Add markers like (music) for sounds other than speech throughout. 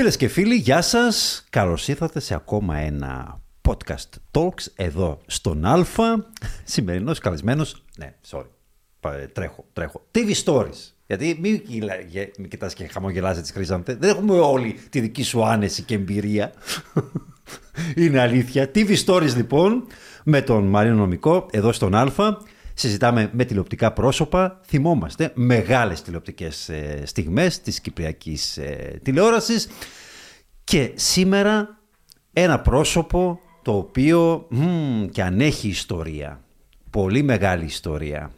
Φίλες και φίλοι, γεια σας. Καλώς ήρθατε σε ακόμα ένα podcast talks εδώ στον Α. Σημερινός καλεσμένος, ναι, sorry, ε, τρέχω, τρέχω. TV Stories. Γιατί μην, μην κοιτάς και χαμογελάς τις χρήσαντε. Δεν έχουμε όλοι τη δική σου άνεση και εμπειρία. (laughs) Είναι αλήθεια. TV Stories λοιπόν με τον Μαρίνο Νομικό εδώ στον Α. Συζητάμε με τηλεοπτικά πρόσωπα, θυμόμαστε μεγάλες τηλεοπτικές ε, στιγμές της κυπριακής ε, τηλεόρασης και σήμερα ένα πρόσωπο το οποίο μ, και αν έχει ιστορία, πολύ μεγάλη ιστορία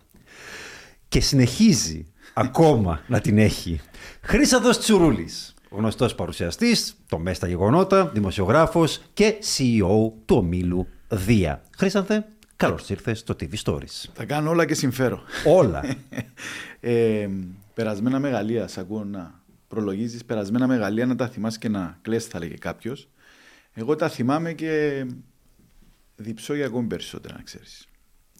και συνεχίζει ακόμα να την έχει. Χρήσαδος Τσουρούλης, γνωστός παρουσιαστής, το Μέστα Γεγονότα, δημοσιογράφος και CEO του ομίλου Δία. Χρήσανθε, Καλώς ήρθες στο TV Stories. Θα κάνω όλα και συμφέρω. Όλα. (laughs) ε, περασμένα μεγαλεία, σ' ακούω να προλογίζεις. Περασμένα μεγαλεία να τα θυμάσαι και να κλέσει, θα λέγε κάποιος. Εγώ τα θυμάμαι και διψώ για ακόμη περισσότερα, να ξέρεις.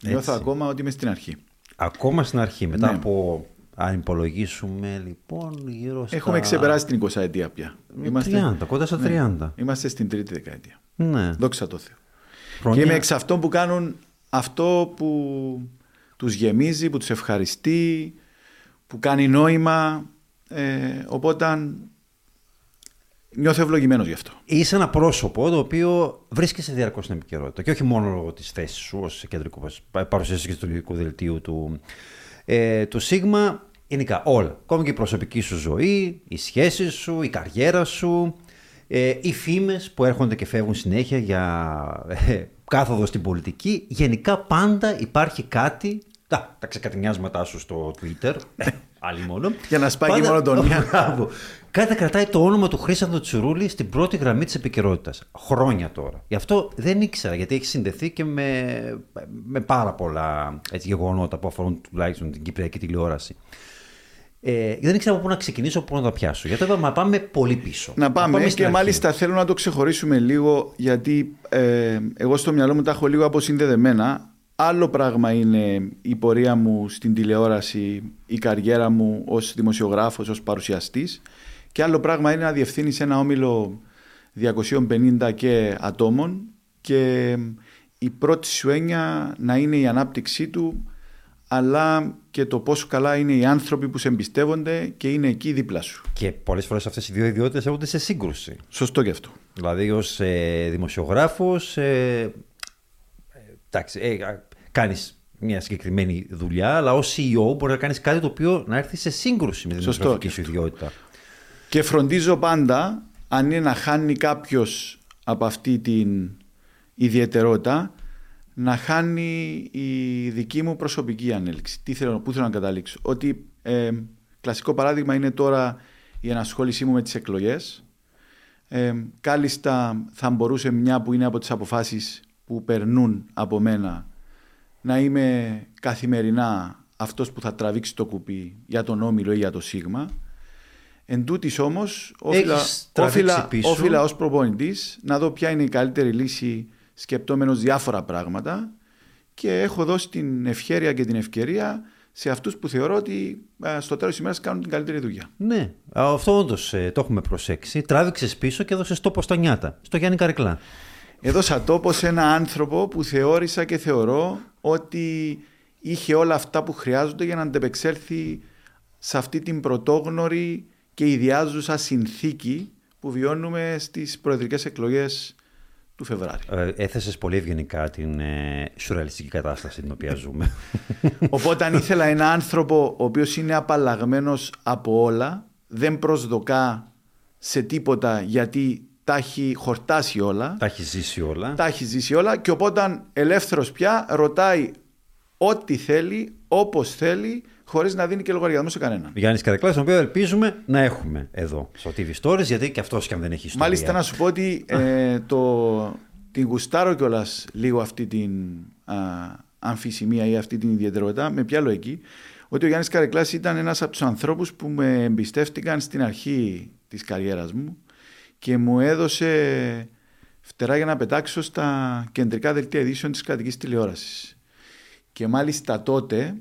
Νιώθω ακόμα ότι είμαι στην αρχή. Ακόμα στην αρχή, μετά ναι. από. Αν υπολογίσουμε λοιπόν γύρω στα... Έχουμε ξεπεράσει την 20 ετία πια. 30, είμαστε... κοντά στα 30. Ναι, είμαστε στην τρίτη δεκαετία. Ναι. Δόξα τω Θεώ. Χρόνια... Και είμαι εξ αυτών που κάνουν αυτό που τους γεμίζει, που τους ευχαριστεί, που κάνει νόημα. Ε, οπότε νιώθω ευλογημένος γι' αυτό. Είσαι ένα πρόσωπο το οποίο βρίσκεσαι διαρκώς στην επικαιρότητα και όχι μόνο λόγω της θέσης σου ως κεντρικό παρουσίαση και του λογικού δελτίου του, ε, του Σίγμα. Γενικά όλα. Ακόμη και η προσωπική σου ζωή, οι σχέσεις σου, η καριέρα σου, ε, οι φήμες που έρχονται και φεύγουν συνέχεια για ε, κάθοδος στην πολιτική, γενικά πάντα υπάρχει κάτι. Τα, τα ξεκατηνιάσματά σου στο Twitter. Ε, (laughs) άλλη μόνο. Για να σπάει πάντα... μόνο τον (laughs) Κάτι κρατάει το όνομα του Χρήσανδο Τσουρούλη στην πρώτη γραμμή της επικαιρότητας. Χρόνια τώρα. Γι' αυτό δεν ήξερα, γιατί έχει συνδεθεί και με, με πάρα πολλά έτσι, γεγονότα που αφορούν τουλάχιστον την Κυπριακή τηλεόραση. Ε, δεν ήξερα από πού να ξεκινήσω, πού να τα πιάσω. Γιατί είπαμε να πάμε πολύ πίσω. Να πάμε, να πάμε και μάλιστα θέλω να το ξεχωρίσουμε λίγο, γιατί ε, εγώ στο μυαλό μου τα έχω λίγο αποσυνδεδεμένα. Άλλο πράγμα είναι η πορεία μου στην τηλεόραση, η καριέρα μου ως δημοσιογράφος, ως παρουσιαστής και άλλο πράγμα είναι να διευθύνεις ένα όμιλο 250 και ατόμων και η πρώτη σου έννοια να είναι η ανάπτυξή του αλλά και το πόσο καλά είναι οι άνθρωποι που σε εμπιστεύονται και είναι εκεί δίπλα σου. Και πολλές φορές αυτές οι δύο ιδιότητες έρχονται σε σύγκρουση. Σωστό και αυτό. Δηλαδή, ως ε, δημοσιογράφος, ε, εντάξει, ε, κάνεις μια συγκεκριμένη δουλειά, αλλά ως CEO μπορείς να κάνεις κάτι το οποίο να έρθει σε σύγκρουση με την δημοσιογραφική σου ιδιότητα. Και φροντίζω πάντα, αν είναι να χάνει κάποιος από αυτή την ιδιαιτερότητα, να χάνει η δική μου προσωπική ανέλυξη. Τι θέλω, πού θέλω να καταλήξω. Ότι ε, κλασικό παράδειγμα είναι τώρα η ενασχόλησή μου με τις εκλογές. Ε, κάλλιστα θα μπορούσε μια που είναι από τις αποφάσεις που περνούν από μένα να είμαι καθημερινά αυτός που θα τραβήξει το κουπί για τον Όμιλο ή για το Σίγμα. Εν τούτης όμως όφιλα, όφιλα ως προπονητής να δω ποια είναι η καλύτερη λύση σκεπτόμενος διάφορα πράγματα και έχω δώσει την ευχέρεια και την ευκαιρία σε αυτούς που θεωρώ ότι στο τέλος της ημέρας κάνουν την καλύτερη δουλειά. Ναι, αυτό όντως ε, το έχουμε προσέξει. Τράβηξες πίσω και έδωσες τόπο στο Νιάτα, στο Γιάννη Καρεκλά. Έδωσα τόπο σε ένα άνθρωπο που θεώρησα και θεωρώ ότι είχε όλα αυτά που χρειάζονται για να αντεπεξέλθει σε αυτή την πρωτόγνωρη και ιδιάζουσα συνθήκη που βιώνουμε στις προεδρικές εκλογές του Φεβράρι. Ε, Έθεσες πολύ ευγενικά την ε, σουρεαλιστική κατάσταση την οποία ζούμε. (laughs) Οπότε αν ήθελα ένα άνθρωπο ο οποίος είναι απαλλαγμένος από όλα, δεν προσδοκά σε τίποτα γιατί τα έχει χορτάσει όλα. Τα έχει ζήσει όλα. Τα έχει ζήσει όλα και οπότε ελεύθερος πια ρωτάει ό,τι θέλει, όπως θέλει χωρίς να δίνει και λογαριασμό σε κανέναν. Γιάννης Καρεκλάς, τον οποίο ελπίζουμε να έχουμε εδώ στο TV Stories, γιατί και αυτός και αν δεν έχει ιστορία. Μάλιστα, να σου πω ότι ε, το, την γουστάρω κιόλας λίγο αυτή την α, αμφισημία ή αυτή την ιδιαιτερότητα. Με ποια λογική, ότι ο Γιάννης Καρεκλάς ήταν ένας από τους ανθρώπους που με εμπιστεύτηκαν στην αρχή της καριέρας μου και μου έδωσε φτερά για να πετάξω στα κεντρικά δελτία ειδήσεων της κρατικής τηλεόρασης. Και μάλιστα τότε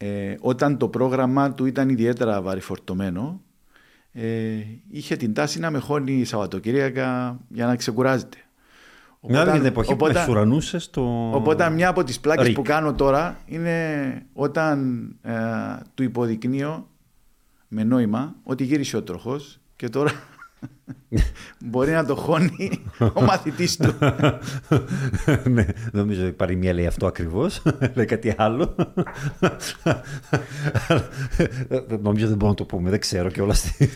ε, όταν το πρόγραμμα του ήταν ιδιαίτερα βαρυφορτωμένο, ε, είχε την τάση να με χώνει Σαββατοκύριακα για να ξεκουράζεται. Οπότε, την εποχή οπότε, που μεσουρανούσε το. Οπότε μια από τις πλάκες που κάνω τώρα είναι όταν ε, του υποδεικνύω με νόημα ότι γύρισε ο τροχός και τώρα Μπορεί να το χώνει ο μαθητής του. ναι, νομίζω η παροιμία λέει αυτό ακριβώς. λέει κάτι άλλο. νομίζω δεν μπορούμε να το πούμε. Δεν ξέρω και όλα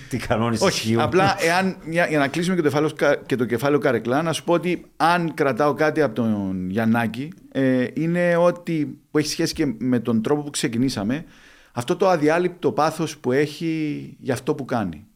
τι κανόνες Όχι, απλά εάν, για, να κλείσουμε και το, κεφάλαιο, και το κεφάλαιο Καρεκλά, να σου πω ότι αν κρατάω κάτι από τον Γιαννάκη, ε, είναι ότι που έχει σχέση και με τον τρόπο που ξεκινήσαμε, αυτό το αδιάλειπτο πάθος που έχει για αυτό που κάνει.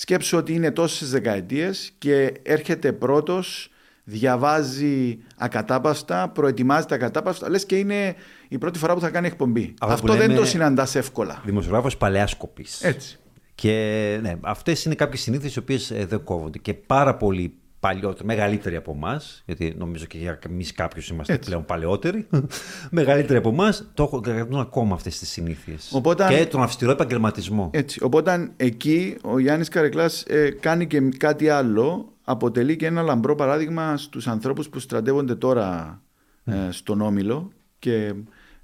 Σκέψου ότι είναι τόσες δεκαετίες και έρχεται πρώτος, διαβάζει ακατάπαυστα, προετοιμάζεται ακατάπαυστα, λες και είναι η πρώτη φορά που θα κάνει εκπομπή. Αυτό δεν το συναντάς εύκολα. Δημοσιογράφος παλαιάς κοπής. Έτσι. Και ναι, αυτές είναι κάποιες συνήθειες οι οποίες ε, δεν κόβονται και πάρα πολλοί παλιότεροι, μεγαλύτεροι από εμάς, γιατί νομίζω και για εμείς κάποιους είμαστε Έτσι. πλέον παλαιότεροι, (laughs) μεγαλύτεροι από εμάς, το έχουν ακόμα αυτές τις συνήθειες. Και τον αυστηρό επαγγελματισμό. Έτσι. Οπότε εκεί ο Γιάννης Καρεκλάς ε, κάνει και κάτι άλλο. Αποτελεί και ένα λαμπρό παράδειγμα στους ανθρώπους που στρατεύονται τώρα ε, στον Όμιλο και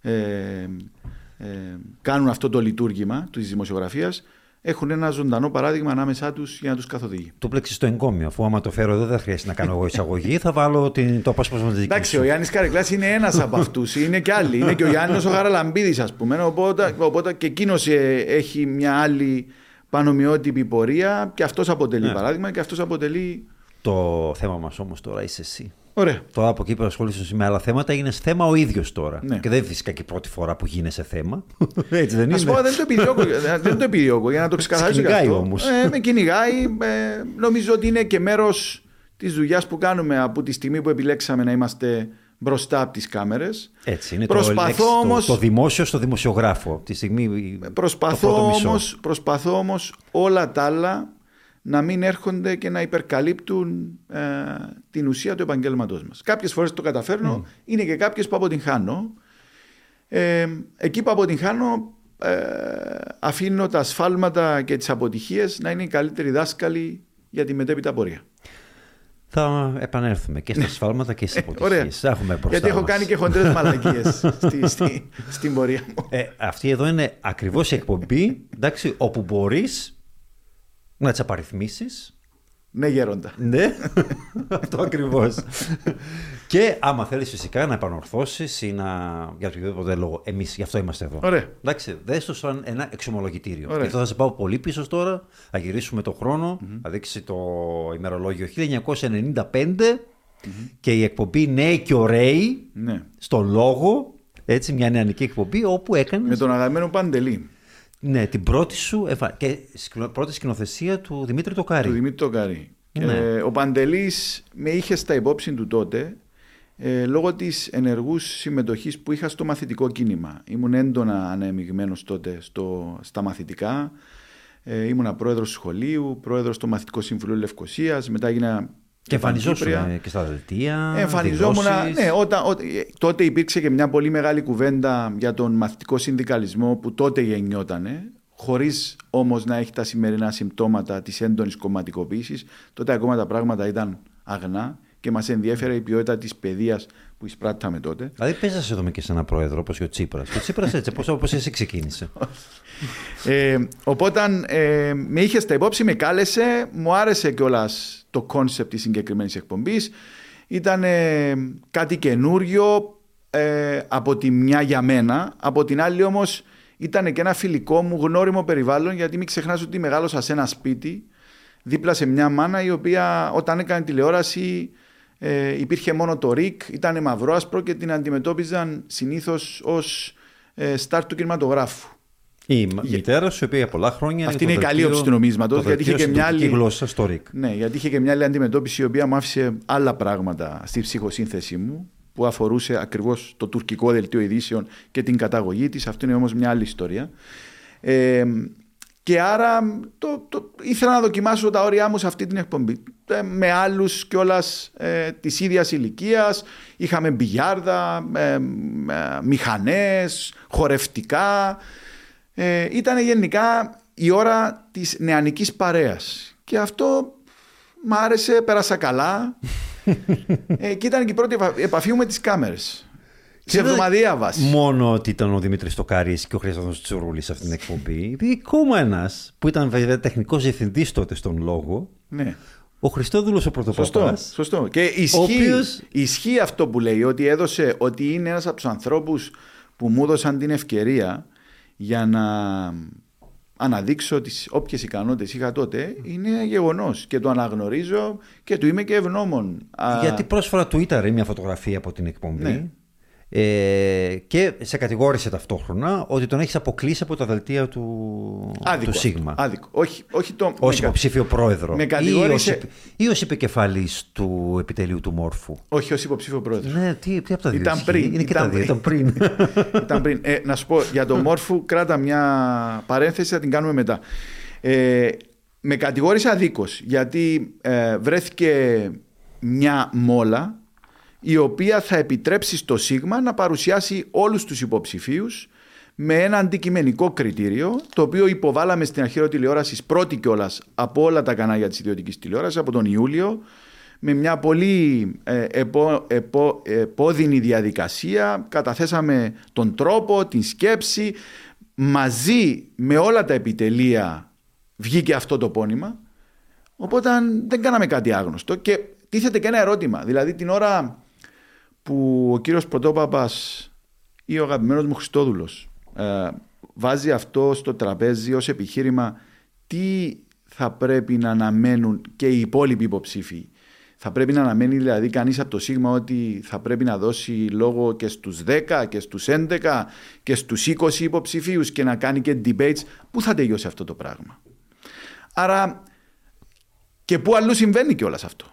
ε, ε, κάνουν αυτό το λειτουργήμα της δημοσιογραφίας έχουν ένα ζωντανό παράδειγμα ανάμεσά τους για να τους καθοδηγεί. Το πλέξει στο εγκόμιο. Αφού άμα το φέρω εδώ, δεν χρειάζεται να κάνω εγώ εισαγωγή, θα βάλω την, το απόσπασμα της δικής Εντάξει, ο Γιάννης Καρεκλάς είναι ένας από (laughs) αυτούς. Είναι και άλλοι. Είναι και ο Γιάννης ο Χαραλαμπίδη, ας πούμε. Οπότε, οπότε και εκείνος ε, έχει μια άλλη πανομοιότυπη πορεία και αυτός αποτελεί ναι. παράδειγμα και αυτός αποτελεί. Το θέμα μας όμως τώρα είσαι εσύ. Ωραία. Τώρα από εκεί που ασχολείσαι με άλλα θέματα έγινες θέμα ο ίδιος τώρα. Ναι. Και δεν είναι φυσικά και η πρώτη φορά που γίνεσαι θέμα. (laughs) Έτσι δεν είναι. Α πω, δεν το επιδιώκω, (laughs) δεν το επιδιώκω για να το ξεκαθαρίσω. Με κυνηγάει όμως. Ε, με κυνηγάει. Ε, νομίζω ότι είναι και μέρος της δουλειάς που κάνουμε από τη στιγμή που επιλέξαμε να είμαστε μπροστά από τις κάμερες. Έτσι είναι προσπαθώ το, όμως, το, το, δημόσιο στο δημοσιογράφο. Τη στιγμή προσπαθώ όμως όλα τα άλλα να μην έρχονται και να υπερκαλύπτουν ε, την ουσία του επαγγέλματός μας. Κάποιες φορές το καταφέρνω, mm. είναι και κάποιες που αποτυγχάνω. Ε, εκεί που αποτυγχάνω ε, αφήνω τα ασφάλματα και τις αποτυχίες να είναι οι καλύτεροι δάσκαλοι για τη μετέπειτα πορεία. Θα επανέλθουμε και στα σφάλματα και στις αποτυχίες. Έχουμε Γιατί έχω κάνει και χοντρές μαλακίες (laughs) στη, στη, στην πορεία μου. Ε, αυτή εδώ είναι ακριβώς η εκπομπή εντάξει, όπου μπορείς να τις απαριθμίσεις. Ναι, γέροντα. Ναι, (laughs) αυτό ακριβώς. και άμα θέλεις φυσικά να επανορθώσεις ή να. για οποιοδήποτε λόγο. Εμείς γι' αυτό είμαστε εδώ. Ωραία. Εντάξει, δες το σαν ένα εξομολογητήριο. Ωραία. Και εδώ θα σε πάω πολύ πίσω τώρα. Θα γυρίσουμε το χρόνο. Mm-hmm. Θα δείξει το ημερολόγιο 1995 mm-hmm. και η εκπομπή Νέοι και Ωραίοι ναι. στο λόγο. Έτσι, μια νεανική εκπομπή όπου έκανε. Με τον αγαπημένο Παντελή. Ναι, την πρώτη σου και πρώτη σκηνοθεσία του Δημήτρη Τοκάρη. Του Δημήτρη Τοκάρη. Ναι. Ε, ο Παντελής με είχε στα υπόψη του τότε ε, λόγω της ενεργούς συμμετοχής που είχα στο μαθητικό κίνημα. Ήμουν έντονα ανεμειγμένος τότε στο, στα μαθητικά. Ε, ήμουνα πρόεδρος σχολείου, πρόεδρος του Μαθητικού Συμβουλίου Λευκοσίας, μετά έγινα και εμφανιζόσουν και στα δελτία. Εμφανιζόμουν. Ναι, όταν, τότε υπήρξε και μια πολύ μεγάλη κουβέντα για τον μαθητικό συνδικαλισμό που τότε γεννιότανε, χωρίς όμως να έχει τα σημερινά συμπτώματα της έντονης κομματικοποίησης. Τότε ακόμα τα πράγματα ήταν αγνά και μας ενδιέφερε η ποιότητα της παιδείας που εισπράτταμε τότε. Δηλαδή, παίζα εδώ και σε ένα πρόεδρο όπως και ο Τσίπρας. Ο Τσίπρας έτσι, όπως εσύ ξεκίνησε. ε, οπότε ε, με είχες στα υπόψη, με κάλεσε, μου άρεσε κιόλας το concept της συγκεκριμένης εκπομπής. Ήταν ε, κάτι καινούριο ε, από τη μια για μένα, από την άλλη όμως ήταν και ένα φιλικό μου γνώριμο περιβάλλον γιατί μην ξεχνάς ότι μεγάλωσα σε ένα σπίτι δίπλα σε μια μάνα η οποία όταν έκανε τηλεόραση ε, υπήρχε μόνο το ΡΙΚ, ήταν μαυρό-άσπρο και την αντιμετώπιζαν συνήθως ως ε, στάρ του κινηματογράφου. Η Για... μητέρα σου, η οποία πολλά χρόνια. Αυτή είναι η καλή όψη του νομίσματος. Γιατί είχε και μια άλλη. γλώσσα στο ΡΙΚ. Ναι, γιατί είχε και μια άλλη αντιμετώπιση η οποία μου άφησε άλλα πράγματα στη ψυχοσύνθεσή μου που αφορούσε ακριβώς το τουρκικό δελτίο ειδήσεων και την καταγωγή της. Αυτό είναι όμως μια άλλη ιστορία. Ε, και άρα το, το, ήθελα να δοκιμάσω τα όρια μου σε αυτή την εκπομπή. Ε, με άλλους κιόλας ε, της ίδιας ηλικίας. Είχαμε μπιγιάρδα, ε, ε, μηχανές, χορευτικά. Ε, ήταν γενικά η ώρα της νεανικής παρέας. Και αυτό μ' άρεσε, πέρασα καλά. ε, και ήταν και η πρώτη επα- επαφή μου με τις κάμερες. Σε εβδομαδία βάση. Μόνο ότι ήταν ο Δημήτρης Τοκάρης και ο Χρήστο Τσουρούλη σε αυτήν την εκπομπή. Επειδή ακόμα ένας που ήταν βέβαια τεχνικός διευθυντής τότε στον λόγο, Ναι. ο Χριστόδουλος ο Σωστό, Πρωτοπαπά. σωστό. Και ισχύει, Ο οποίος- ισχύει αυτό που λέει, ότι έδωσε, ότι είναι ένας από τους ανθρώπους που μου έδωσαν την ευκαιρία για να αναδείξω τις όποιες ικανότητες είχα τότε, είναι γεγονός και το αναγνωρίζω και του είμαι και ευγνώμων. Α, Γιατί πρόσφατα του ήταν μια φωτογραφία από την εκπομπή. Ναι. Ε, και σε κατηγόρησε ταυτόχρονα ότι τον έχεις αποκλείσει από τα δελτία του, άδικο του Σίγμα. αυτό, Άδικο. Όχι, όχι το... Ω με κα- υποψήφιο πρόεδρο. με ή, κατηγόρησε- ως, επι- ή ως επικεφαλής του επιτελείου του Μόρφου. Όχι ως υποψήφιο πρόεδρο. Ναι, τι, τι από τα δύο. Ήταν ισχύει; πριν, Είναι και ήταν τα δύο. Ήταν πριν. (laughs) Ήταν πριν. Ε, να σου πω, για τον Μόρφου κράτα μια παρένθεση, θα την κάνουμε μετά. Ε, με κατηγόρησε αδίκως, γιατί ε, βρέθηκε μια μόλα η οποία θα επιτρέψει στο ΣΥΓΜΑ να παρουσιάσει όλους τους υποψηφίους με ένα αντικειμενικό κριτήριο, το οποίο υποβάλαμε στην αρχαίρο τηλεόρασης πρώτη κιόλας από όλα τα κανάλια της ιδιωτικής τηλεόρασης από τον Ιούλιο, με μια πολύ ε, επό, επό- επώδυνη διαδικασία. Καταθέσαμε τον τρόπο, την σκέψη. Μαζί με όλα τα επιτελεία βγήκε αυτό το πόνημα. Οπότε δεν κάναμε κάτι άγνωστο. Και τίθεται και ένα ερώτημα. Δηλαδή την ώρα που ο κύριος Πρωτόπαπας ή ο αγαπημένος μου Χριστόδουλος ε, βάζει αυτό στο τραπέζι ως επιχείρημα τι θα πρέπει να αναμένουν και οι υπόλοιποι υποψήφοι. Θα πρέπει να αναμένει δηλαδή κανείς από το Σίγμα ότι θα πρέπει να δώσει λόγο και στους 10 και στους 11 και στους 20 υποψηφίους και να κάνει και debates. Πού θα τελειώσει αυτό το πράγμα. Άρα και πού αλλού συμβαίνει κιόλας αυτό.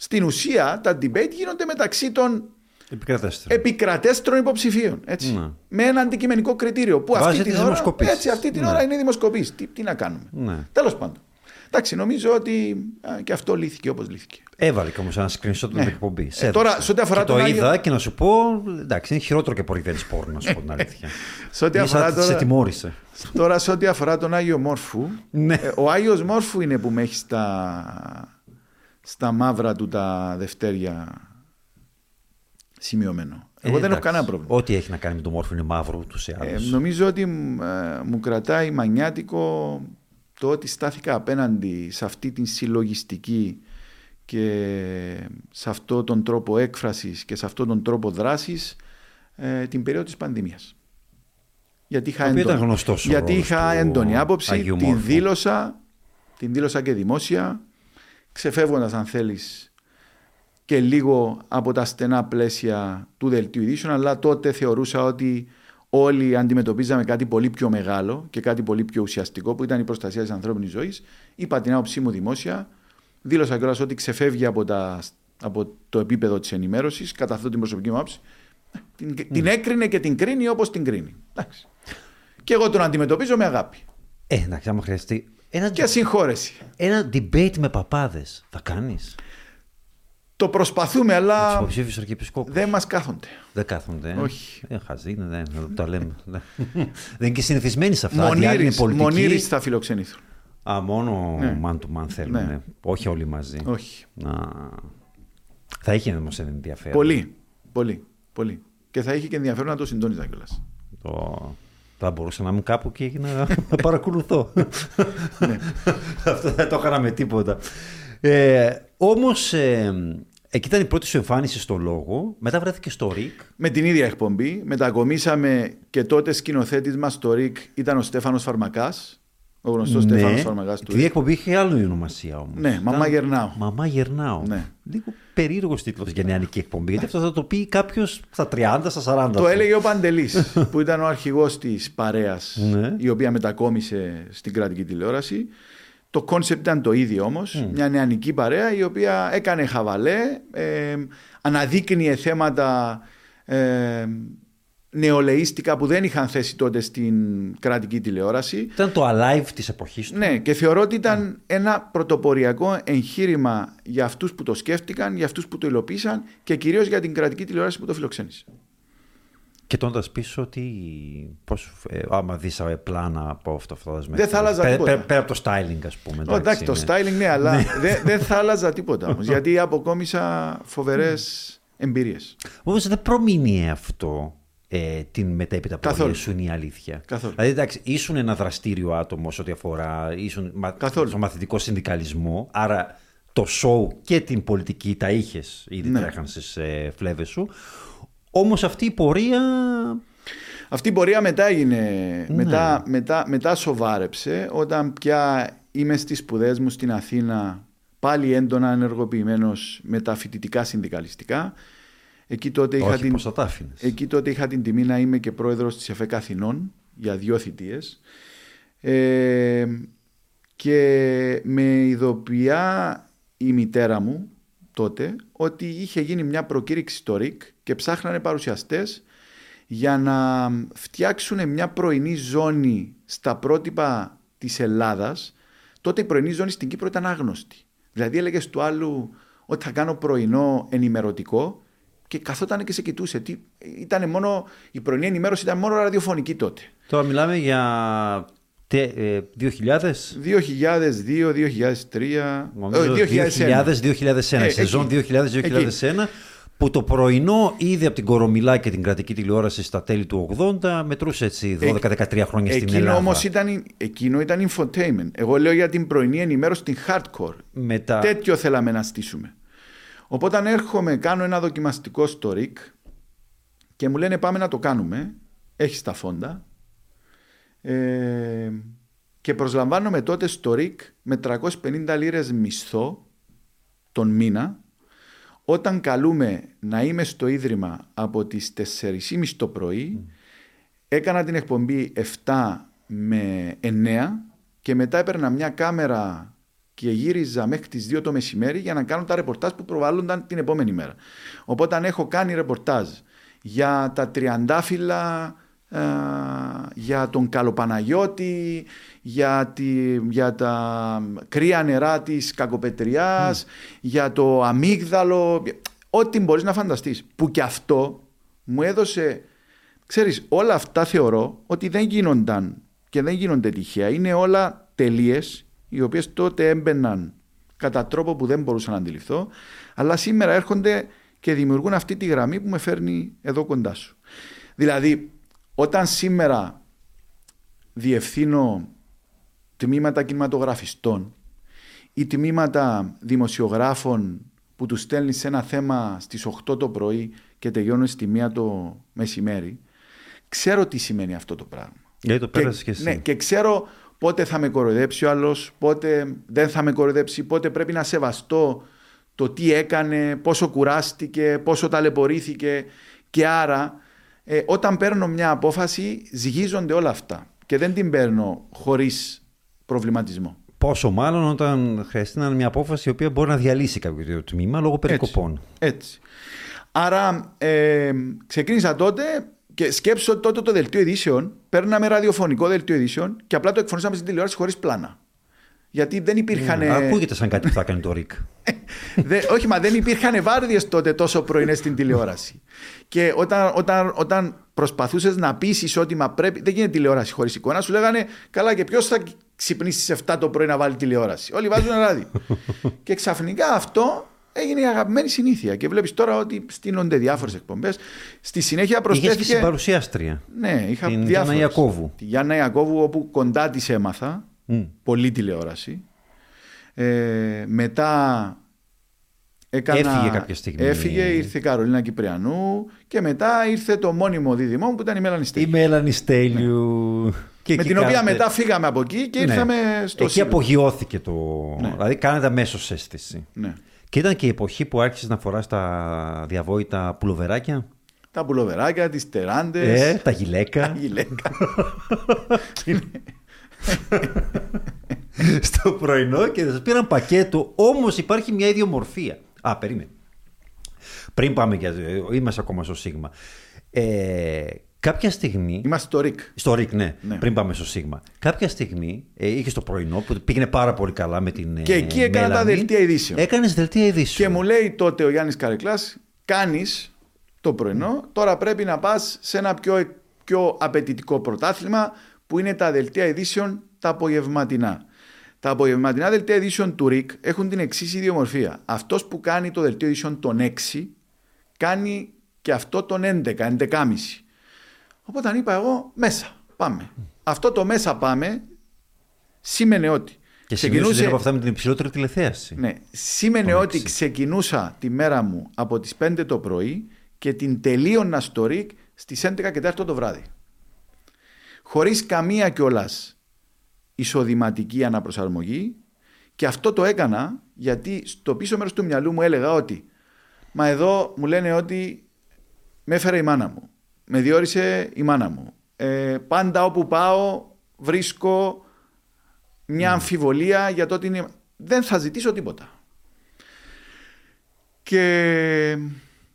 Στην ουσία τα debate γίνονται μεταξύ των Επικρατέστε. επικρατέστρων υποψηφίων. Έτσι. Ναι. Με ένα αντικειμενικό κριτήριο. Που Βάζει αυτή τις την, ώρα, δημοσκοπήσεις. έτσι, αυτή την Ναι. ώρα είναι δημοσκοπή. Τι, τι να κάνουμε. Ναι. Τέλος πάντων. Εντάξει, νομίζω ότι α, και αυτό λύθηκε όπως λύθηκε. Έβαλε και όμως ένα screenshot με την εκπομπή. Σε Ε, τώρα, έδωσε. σε ό,τι αφορά και τον το Άγιο- είδα και να σου πω, εντάξει, είναι χειρότερο και από revenge porn, να σου πω την αλήθεια. (laughs) Σε ό,τι Ίσα αφορά σε τώρα, τιμώρησε. τώρα, σε ό,τι αφορά τον Άγιο Μόρφου, Ναι. ε, ο Άγιος Μόρφου είναι που με έχει στα, στα μαύρα του τα δευτέρια σημειωμένο. Εγώ Ε, δεν έχω εντάξει. κανένα πρόβλημα. Ό,τι έχει να κάνει με το μόρφο είναι μαύρο ούτως ή Ε, άλλως. νομίζω ότι μ, ε, μου κρατάει μανιάτικο το ότι στάθηκα απέναντι σε αυτή την συλλογιστική και σε αυτόν τον τρόπο έκφρασης και σε αυτόν τον τρόπο δράσης ε, την περίοδο της πανδημίας. Γιατί είχα, Το οποίο ήταν έντονη- γνωστός ο γιατί ρόλος είχα του έντονη άποψη, Αγίου την Μόρφου. δήλωσα, την δήλωσα και δημόσια, ξεφεύγοντας αν θέλεις και λίγο από τα στενά πλαίσια του δελτίου ειδήσεων, αλλά τότε θεωρούσα ότι όλοι αντιμετωπίζαμε κάτι πολύ πιο μεγάλο και κάτι πολύ πιο ουσιαστικό που ήταν η προστασία της ανθρώπινης ζωής. Είπα την άποψή μου δημόσια, δήλωσα κιόλας ότι ξεφεύγει από, τα, από το επίπεδο της ενημέρωσης, κατά αυτό την προσωπική μου άποψη. Την, την έκρινε και την κρίνει όπως την κρίνει. Εντάξει. Και εγώ τον αντιμετωπίζω με αγάπη Ε, εντάξει, άμα χρειαστεί. Ένα, και συγχώρεση. ένα debate με παπάδες θα κάνεις; Το προσπαθούμε, Τους αλλά υποψήφιους αρχιεπισκόπους. δεν μας κάθονται. Δεν κάθονται. Ε; Όχι. Ε, χαζί είναι, δεν, δεν τα λέμε. Δεν. δεν είναι και συνηθισμένοι σε αυτά. Οι άλλοι είναι Μονήρης, πολιτικοί. μονήρης θα φιλοξενήθουν. Α, μόνο Ναι. man to man θέλουν. Ναι. ε. Όχι όλοι μαζί. Όχι. Α, θα είχε όμως ενδιαφέρον. Πολύ, πολύ, πολύ. Και θα είχε και ενδιαφέρον να το συντόνιζα κιόλας. Το... Θα μπορούσα να είμαι κάπου και να, να παρακολουθώ. Ναι. Αυτό δεν το έκανα με τίποτα. Ε, Όμως, ε, εκεί ήταν η πρώτη σου εμφάνιση στο λόγο. Μετά βρέθηκε στο ΡΙΚ. Με την ίδια εκπομπή μετακομίσαμε και τότε σκηνοθέτης μας στο ΡΙΚ ήταν ο Στέφανος Φαρμακάς, ο γνωστός Στέφανος Φαρμακάς του Τη Ναι. η ΡΙΚ. εκπομπή είχε άλλη ονομασία όμως. Ναι, Μαμά Γερνάω. Μαμά Γερνάω. Ναι. Λίγο περίεργος τίτλος για νεανική εκπομπή. Γιατί αυτό θα το πει κάποιος στα 30, στα 40. Το έλεγε ο Παντελής (laughs) που ήταν ο αρχηγός της παρέας Ναι. η οποία μετακόμισε στην κρατική τηλεόραση. Το concept ήταν το ίδιο όμως, μια νεανική παρέα η οποία έκανε χαβαλέ, ε, αναδείκνυε θέματα ε, νεολαίστικα που δεν είχαν θέση τότε στην κρατική τηλεόραση. Ήταν το alive της εποχής του. Ναι, και θεωρώ ότι ήταν ένα πρωτοποριακό εγχείρημα για αυτούς που το σκέφτηκαν, για αυτούς που το υλοποίησαν και κυρίως για την κρατική τηλεόραση που το φιλοξένησε. Κοιτώντα πίσω, τι. Πώς, ε, άμα δεις πλάνα από αυτό αυτό τα Δεν θα άλλαζα τίποτα. Πέρα, πέρα, από το styling, ας πούμε. Εντάξει, εντάξει το styling ναι, αλλά δεν, δεν θα άλλαζα τίποτα όμως. (laughs) γιατί αποκόμισα φοβερές εμπειρίες. Όμως δεν προμείνει αυτό ε, την μετέπειτα πορεία σου είναι η αλήθεια. Καθόλου. Δηλαδή, εντάξει, ήσουν ένα δραστήριο άτομο σε ό,τι αφορά ήσουν Καθόλου. στο μαθητικό συνδικαλισμό, άρα το σοου και την πολιτική τα είχες ήδη ναι. τρέχαν στι ε, φλέβες σου. Όμως αυτή η πορεία. Αυτή η πορεία μετά έγινε. Ναι. Μετά, μετά, μετά σοβάρεψε όταν πια είμαι στις σπουδές μου στην Αθήνα πάλι έντονα ενεργοποιημένος με τα φοιτητικά συνδικαλιστικά. Εκεί τότε, είχα την... Εκεί τότε είχα την τιμή να είμαι και πρόεδρος της ΕΦΕΚ Αθηνών για δύο θητείες. Ε, και με ειδοποιά η μητέρα μου τότε ότι είχε γίνει μια προκήρυξη στο ΡΙΚ και ψάχνανε παρουσιαστές για να φτιάξουν μια πρωινή ζώνη στα πρότυπα της Ελλάδας. Τότε η πρωινή ζώνη στην Κύπρο ήταν άγνωστη. Δηλαδή έλεγες του άλλου ότι θα κάνω πρωινό ενημερωτικό και καθόταν και σε κοιτούσε. Τι, ήταν μόνο, η πρωινή ενημέρωση ήταν μόνο ραδιοφωνική τότε. Τώρα μιλάμε για 2000. 2002, 2003. 2000-2001. Σεζόν 2000-2001 που το πρωινό ήδη από την Κορομιλά και την κρατική τηλεόραση στα τέλη του 80 μετρούσε έτσι 12-13 χρόνια στην εκείνο Ελλάδα. Όμως ήταν, εκείνο ήταν infotainment. Εγώ λέω για την πρωινή ενημέρωση, την hardcore. Μετά... Τέτοιο θέλαμε να στήσουμε. Οπότε έρχομαι, κάνω ένα δοκιμαστικό στο RIC και μου λένε πάμε να το κάνουμε. Έχεις τα φόντα. Ε, και προσλαμβάνομαι τότε στο RIC με 350 λίρες μισθό τον μήνα όταν καλούμε να είμαι στο Ίδρυμα από τις 4.30 το πρωί έκανα την εκπομπή 7 με 9 και μετά έπαιρνα μια κάμερα και γύριζα μέχρι τις 2 το μεσημέρι για να κάνω τα ρεπορτάζ που προβάλλονταν την επόμενη μέρα. Οπότε αν έχω κάνει ρεπορτάζ για τα τριαντάφυλλα, ε, για τον Καλοπαναγιώτη, για, τη, για τα κρύα νερά της Κακοπετριάς, για το αμύγδαλο, ό,τι μπορείς να φανταστείς. Που και αυτό μου έδωσε, ξέρεις, όλα αυτά θεωρώ ότι δεν γίνονταν και δεν γίνονται τυχαία. Είναι όλα τελείες οι οποίες τότε έμπαιναν κατά τρόπο που δεν μπορούσα να αντιληφθώ, αλλά σήμερα έρχονται και δημιουργούν αυτή τη γραμμή που με φέρνει εδώ κοντά σου. Δηλαδή, όταν σήμερα διευθύνω τμήματα κινηματογραφιστών ή τμήματα δημοσιογράφων που τους στέλνει ένα θέμα στις 8 το πρωί και τελειώνει στη 1 το μεσημέρι, ξέρω τι σημαίνει αυτό το πράγμα. Γιατί το πέρασες και, εσύ. Ναι, και ξέρω πότε θα με κοροϊδέψει ο άλλος, πότε δεν θα με κοροϊδέψει, πότε πρέπει να σεβαστώ το τι έκανε, πόσο κουράστηκε, πόσο ταλαιπωρήθηκε και άρα ε, όταν παίρνω μια απόφαση ζυγίζονται όλα αυτά και δεν την παίρνω χωρίς προβληματισμό. Πόσο μάλλον όταν χρειαστεί να είναι μια απόφαση η οποία μπορεί να διαλύσει κάποιο τμήμα λόγω περικοπών. Έτσι. Άρα ε, ξεκίνησα τότε και σκέψω τότε το δελτίο ειδήσεων, παίρναμε ραδιοφωνικό δελτίο ειδήσεων και απλά το εκφωνήσαμε στην τηλεόραση χωρίς πλάνα. Γιατί δεν υπήρχαν. Mm, ακούγεται σαν κάτι που θα κάνει το ΡΙΚ. (laughs) όχι, μα δεν υπήρχαν βάρδιες τότε τόσο πρωινές στην τηλεόραση. και όταν, όταν, όταν προσπαθούσες να πείσεις ότι μα πρέπει. Δεν γίνεται τηλεόραση χωρίς εικόνα, σου λέγανε Καλά, και ποιος θα ξυπνήσει σε 7 το πρωί να βάλει τηλεόραση; Όλοι βάζουν ένα ράδι. (laughs) και ξαφνικά αυτό έγινε η αγαπημένη συνήθεια. Και βλέπεις τώρα ότι στείνονται διάφορες εκπομπές. Στη συνέχεια προσθέθηκε. Είχε παρουσιάστρια. Ναι, είχα την Γιάννα Ιακώβου. Τη Γιάννα Ιακώβου, όπου κοντά της έμαθα. Mm. Πολύ τηλεόραση. Ε, μετά έκανα... Έφυγε κάποια στιγμή. Έφυγε, ήρθε η Καρολίνα Κυπριανού και μετά ήρθε το μόνιμο δίδυμό μου που ήταν η Μέλανη Στέλιου. Η Μέλανη Στέλιου. Ναι. Και με την οποία μετά φύγαμε από εκεί και ναι. ήρθαμε ναι. στο Εκεί απογειώθηκε το. Ναι. Δηλαδή, κάνετε αμέσως αίσθηση. Ναι. Και ήταν και η εποχή που άρχισες να φοράς τα διαβόητα πουλοβεράκια; Τα πουλοβεράκια, τις τεράντες. Ε, τα γυλαίκα. (laughs) Τα γυλαίκα. (laughs) στο πρωινό και σας πήραν πακέτο. Όμως υπάρχει μια ιδιομορφία. Α, περίμενε. Πριν πάμε για. Είμαστε ακόμα στο Σίγμα. Ε, κάποια στιγμή. Είμαστε στο ΡΙΚ. Στο ΡΙΚ, ναι. ναι. Πριν πάμε στο Σίγμα. Κάποια στιγμή ε, είχε το πρωινό που πήγαινε πάρα πολύ καλά με την. Και εκεί έκανα τα δελτία ειδήσεων. Έκανες δελτία ειδήσεων. Και μου λέει τότε ο Γιάννης Καρεκλάς, κάνεις το πρωινό. Τώρα πρέπει να πας σε ένα πιο, πιο απαιτητικό πρωτάθλημα που είναι τα δελτία ειδήσεων τα απογευματινά. Τα απογευματινά δελτία ειδήσεων του ΡΙΚ έχουν την εξής ιδιομορφία. Αυτός που κάνει το δελτίο ειδήσεων των 6 κάνει και αυτό τον 11, 11.30. Οπότε είπα εγώ μέσα, πάμε. Αυτό το μέσα πάμε σήμαινε ότι. Και ξεκινούσε από αυτά με την υψηλότερη τηλεθέαση. Ναι, σήμαινε ότι ξεκινούσα τη μέρα μου από τις 5 το πρωί και την τελείωνα στο ΡΙΚ στις 11 και 4 το βράδυ. Χωρίς καμία κιόλας εισοδηματική αναπροσαρμογή και αυτό το έκανα γιατί στο πίσω μέρος του μυαλού μου έλεγα ότι μα εδώ μου λένε ότι με έφερε η μάνα μου, με διόρισε η μάνα μου. Ε, πάντα όπου πάω βρίσκω μια αμφιβολία για το ότι είναι... δεν θα ζητήσω τίποτα. Και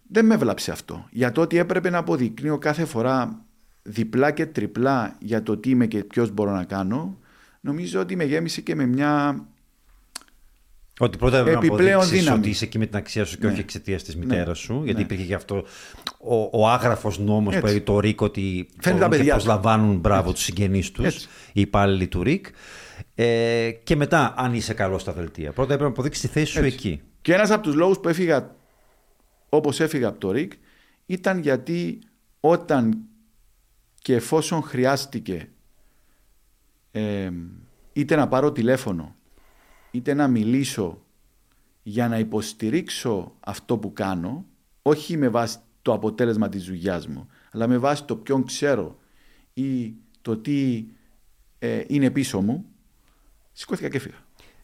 δεν με έβλαψε αυτό. Για το ότι έπρεπε να αποδεικνύω κάθε φορά διπλά και τριπλά για το τι είμαι και ποιος μπορώ να κάνω, νομίζω ότι με γέμισε και με μια ότι πρώτα επιπλέον δύναμη. ότι είσαι εκεί με την αξία σου και ναι. όχι εξαιτίας της μητέρας ναι. σου. Γιατί ναι. υπήρχε και αυτό ο, ο άγραφος νόμος που έλεγε το ΡΙΚ ότι προσλαμβάνουν μπράβο τους συγγενείς τους, οι υπάλληλοι του ΡΙΚ. Ε, και μετά, αν είσαι καλός στα δελτία. Πρώτα έπρεπε να αποδείξεις τη θέση σου εκεί. Και ένας από τους λόγους που έφυγα όπως έφυγα από το ΡΙΚ ήταν γιατί όταν και εφόσον χρειάστηκε ε, είτε να πάρω τηλέφωνο είτε να μιλήσω για να υποστηρίξω αυτό που κάνω όχι με βάση το αποτέλεσμα της δουλειάς μου αλλά με βάση το ποιον ξέρω ή το τι ε, είναι πίσω μου σηκώθηκα και έφυγα.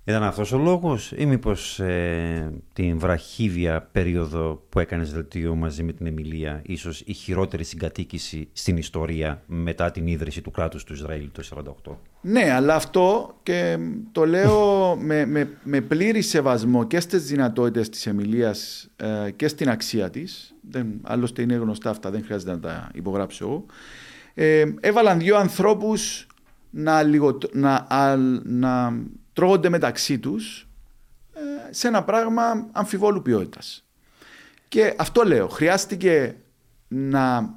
Ήταν αυτός ο λόγος, ή μήπως ε, την βραχύβια περίοδο που έκανες δελτίο μαζί με την Εμιλία, ίσως η χειρότερη συγκατοίκηση στην ιστορία μετά την ίδρυση του κράτους του Ισραήλ το 1948. Ναι, αλλά αυτό και το λέω (laughs) με, με, με πλήρη σεβασμό και στις δυνατότητες της Εμιλίας ε, και στην αξία της. Άλλωστε είναι γνωστά αυτά, δεν χρειάζεται να τα υπογράψω εγώ. Ε, έβαλαν δύο ανθρώπους να, να, να τρώγονται μεταξύ τους ε, σε ένα πράγμα αμφιβόλου ποιότητας. Και αυτό λέω, χρειάστηκε να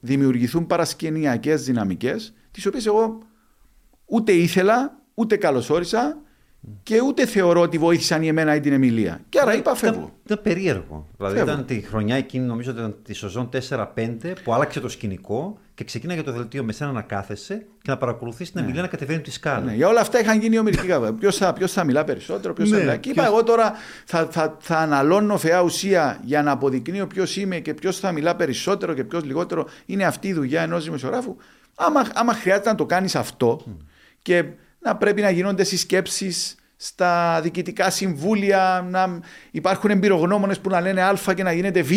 δημιουργηθούν παρασκηνιακές δυναμικές τις οποίες εγώ ούτε ήθελα, ούτε καλωσόρισα και ούτε θεωρώ ότι βοήθησαν η εμένα ή την Εμιλία. Και άρα είπα φεύγω. Ήταν περίεργο. Δηλαδή ήταν τη χρονιά εκείνη, νομίζω ότι ήταν τη σεζόν 4-5 που άλλαξε το σκηνικό και ξεκίναγε το δελτίο με σένα να κάθεσαι και να παρακολουθείς την ναι. Εμιλία να κατεβαίνει τη σκάλα. Ναι, για όλα αυτά είχαν γίνει ομοιρικά. ποιος θα, ποιος θα μιλά περισσότερο, ποιος θα ναι, μιλά. Και είπα εγώ τώρα θα, θα, θα αναλώνω φαιά ουσία για να αποδεικνύω ποιος είμαι και ποιος θα μιλά περισσότερο και ποιος λιγότερο. Είναι αυτή η δουλειά ενός δημοσιογράφου. Άμα, άμα χρειάζεται να το κάνεις αυτό και να πρέπει να γίνονται συσκέψεις στα διοικητικά συμβούλια, να υπάρχουν εμπειρογνώμονες που να λένε Α και να γίνεται Β.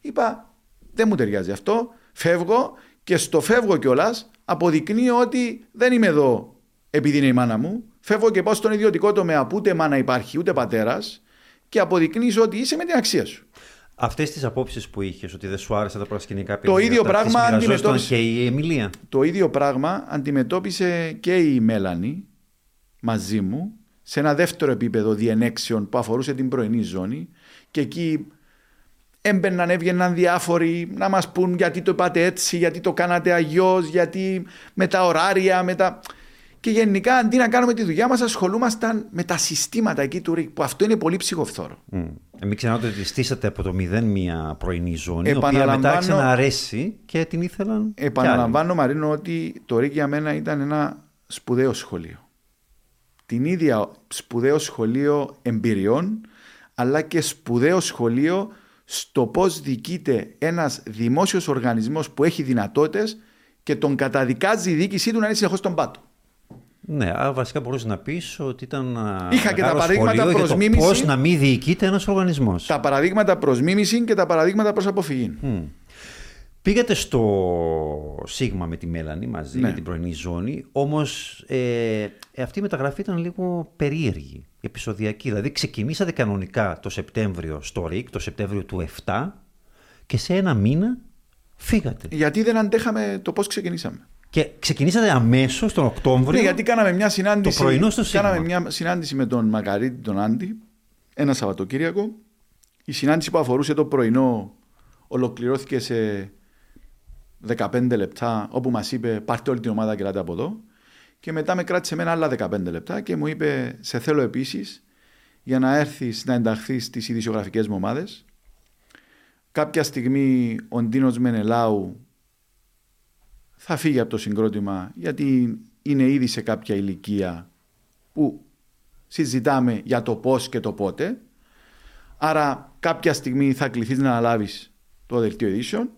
Είπα, δεν μου ταιριάζει αυτό. Φεύγω και στο φεύγω κιόλας αποδεικνύω ότι δεν είμαι εδώ επειδή είναι η μάνα μου. Φεύγω και πάω στον ιδιωτικό τομέα που ούτε μάνα υπάρχει ούτε πατέρας και αποδεικνύω ότι είσαι με την αξία σου. Αυτές τις απόψεις που είχες, ότι δεν σου άρεσε τα προσκυνικά το ίδιο πράγμα αντιμετώπισε. και η Εμιλία. Το ίδιο πράγμα αντιμετώπισε και η Μέλανη μαζί μου σε ένα δεύτερο επίπεδο διενέξεων που αφορούσε την πρωινή ζώνη και εκεί έμπαιναν, έβγαιναν διάφοροι να μας πούν γιατί το είπατε έτσι, γιατί το κάνατε αγιώς, γιατί με τα ωράρια, με τα... Και γενικά αντί να κάνουμε τη δουλειά μας ασχολούμασταν με τα συστήματα εκεί του ΡΙΚ που αυτό είναι πολύ ψυχοφθόρο. Mm. Μην ξεχνάτε ότι στήσατε από το μηδέν μια πρωινή ζώνη, η οποία μετά ξαναρέσει και την ήθελαν. Επαναλαμβάνω, Μαρίνο, ότι το ΡΙΚ για μένα ήταν ένα σπουδαίο σχολείο την ίδια σπουδαίο σχολείο εμπειριών αλλά και σπουδαίο σχολείο στο πώς διοικείται ένας δημόσιος οργανισμός που έχει δυνατότητες και τον καταδικάζει η διοίκησή του να είναι συνεχώς στον πάτο. Ναι, άρα βασικά μπορούσες να πεις ότι ήταν. Είχα και τα παραδείγματα προ μίμηση. Πώς να μην διοικείται ένας οργανισμός. Τα παραδείγματα προ μίμηση και τα παραδείγματα προς αποφυγή. Πήγατε στο Σίγμα με τη Μέλανη μαζί ναι. με την πρωινή ζώνη, όμως ε, αυτή η μεταγραφή ήταν λίγο περίεργη, επεισοδιακή. Δηλαδή ξεκινήσατε κανονικά το Σεπτέμβριο στο ΡΙΚ, το Σεπτέμβριο του 7 και σε ένα μήνα φύγατε. Γιατί δεν αντέχαμε το πώς ξεκινήσαμε. Και ξεκινήσατε αμέσως τον Οκτώβριο. Ναι, γιατί κάναμε μια συνάντηση. Το πρωινό στο Σίγμα. Κάναμε μια συνάντηση με τον Μακαρίτη, τον Άντι, ένα Σαββατοκύριακο η συνάντηση που αφορούσε το πρωινό ολοκληρώθηκε σε 15 λεπτά όπου μας είπε πάρτε όλη την ομάδα και από εδώ και μετά με κράτησε εμένα άλλα 15 λεπτά και μου είπε σε θέλω επίσης για να έρθεις να ενταχθείς στις ειδησιογραφικές μου ομάδες. Κάποια στιγμή ο Ντίνος Μενελάου θα φύγει από το συγκρότημα γιατί είναι ήδη σε κάποια ηλικία που συζητάμε για το πώς και το πότε. Άρα κάποια στιγμή θα κληθείς να αναλάβεις το δελτίο ειδήσεων.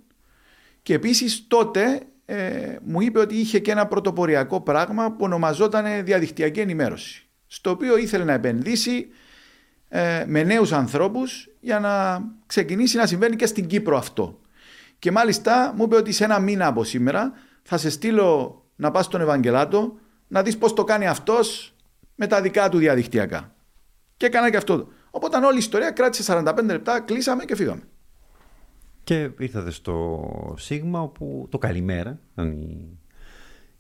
Και επίσης τότε ε, μου είπε ότι είχε και ένα πρωτοποριακό πράγμα που ονομαζόταν διαδικτυακή ενημέρωση. Στο οποίο ήθελε να επενδύσει ε, με νέους ανθρώπους για να ξεκινήσει να συμβαίνει και στην Κύπρο αυτό. Και μάλιστα μου είπε ότι σε ένα μήνα από σήμερα θα σε στείλω να πας στον Ευαγγελάτο να δεις πώς το κάνει αυτός με τα δικά του διαδικτυακά. Και έκανα και αυτό. Οπότε όλη η ιστορία κράτησε 45 λεπτά, κλείσαμε και φύγαμε. Και ήρθατε στο Σίγμα όπου το καλημέρα ήταν η,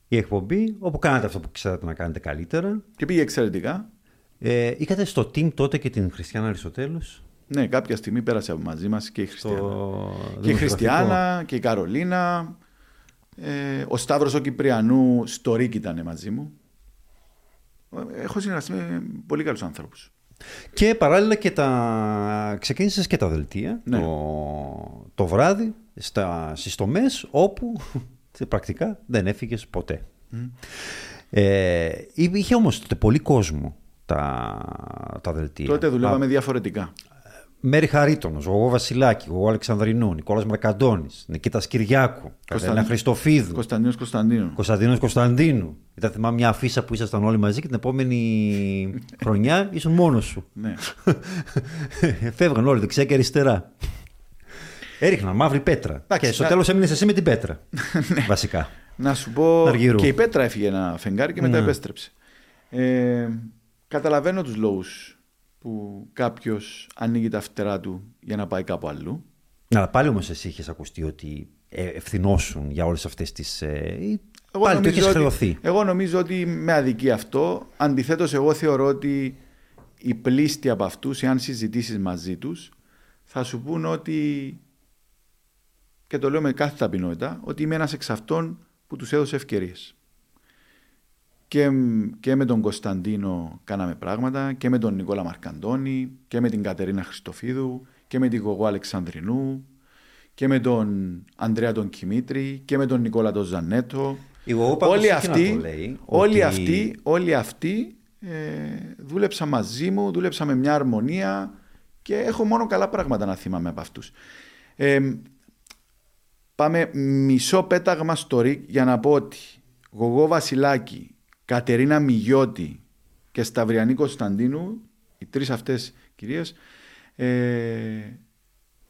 η εκπομπή όπου κάνατε αυτό που ξέρατε να κάνετε καλύτερα. Και πήγε εξαιρετικά. Ε, είχατε στο team τότε και την Χριστιανά Αριστοτέλους. Ναι, κάποια στιγμή πέρασε μαζί μας και η Χριστιανά. Και η Χριστιανά και η Καρολίνα. Ε, ο Σταύρος ο Κυπριανού στο Ρίκ ήταν μαζί μου. Έχω συνεργαστεί με πολύ καλούς ανθρώπους. Και παράλληλα και τα... ξεκίνησες και τα δελτία ναι. το... το βράδυ στα... στις τομές όπου πρακτικά δεν έφυγες ποτέ. Mm. Ε, είχε όμως τότε πολύ κόσμο τα, τα δελτία. Τότε δουλεύαμε διαφορετικά. Μέρη Χαρίτονος, Γογό Βασιλάκη, Γογό Αλεξανδρινού, Νικόλας Μαρκαντώνης, Νικήτα Κυριάκου, Κωνσταντίνα Χριστοφίδου. Κωνσταντίνος Κωνσταντίνου. Κωνσταντίνος Κωνσταντίνου. Ήταν θυμάμαι μια αφίσα που ήσασταν όλοι μαζί και την επόμενη (laughs) χρονιά ήσουν μόνος σου. Ναι. (laughs) Φεύγαν όλοι δεξιά και αριστερά. Έριχναν μαύρη πέτρα. και στο τέλος έμεινες εσύ με την πέτρα. (laughs) Ναι. Βασικά. Να σου πω. Και η πέτρα έφυγε ένα φεγγάρι και μετά ναι. επέστρεψε. Ε, καταλαβαίνω τους λόγους που κάποιος ανοίγει τα φτερά του για να πάει κάπου αλλού. Αλλά πάλι όμως εσύ είχες ακουστεί ότι ε, ευθυνώσουν για όλες αυτές τις. Ε, εγώ πάλι το χρεωθεί. Εγώ νομίζω ότι με αδικεί αυτό. Αντιθέτως, εγώ θεωρώ ότι οι πλήστοι από αυτούς, εάν συζητήσεις μαζί τους, θα σου πούν ότι. και το λέω με κάθε ταπεινότητα, ότι είμαι ένας εξ αυτών που τους έδωσε ευκαιρίες και, και με τον Κωνσταντίνο κάναμε πράγματα και με τον Νικόλα Μαρκαντώνη και με την Κατερίνα Χριστοφίδου και με την Γογό Αλεξανδρινού και με τον Ανδρέα τον Κιμήτρη και με τον Νικόλα τον Ζανέτο. Όλοι αυτοί, όλοι αυτοί, όλοι αυτοί ε, δούλεψαν μαζί μου, δούλεψαν με μια αρμονία και έχω μόνο καλά πράγματα να θυμάμαι από αυτούς. Ε, πάμε μισό πέταγμα στο ΡΙΚ για να πω ότι Γογό Βασιλάκη, Κατερίνα Μιγιώτη και Σταυριανή Κωνσταντίνου, οι τρεις αυτές κυρίες, ε,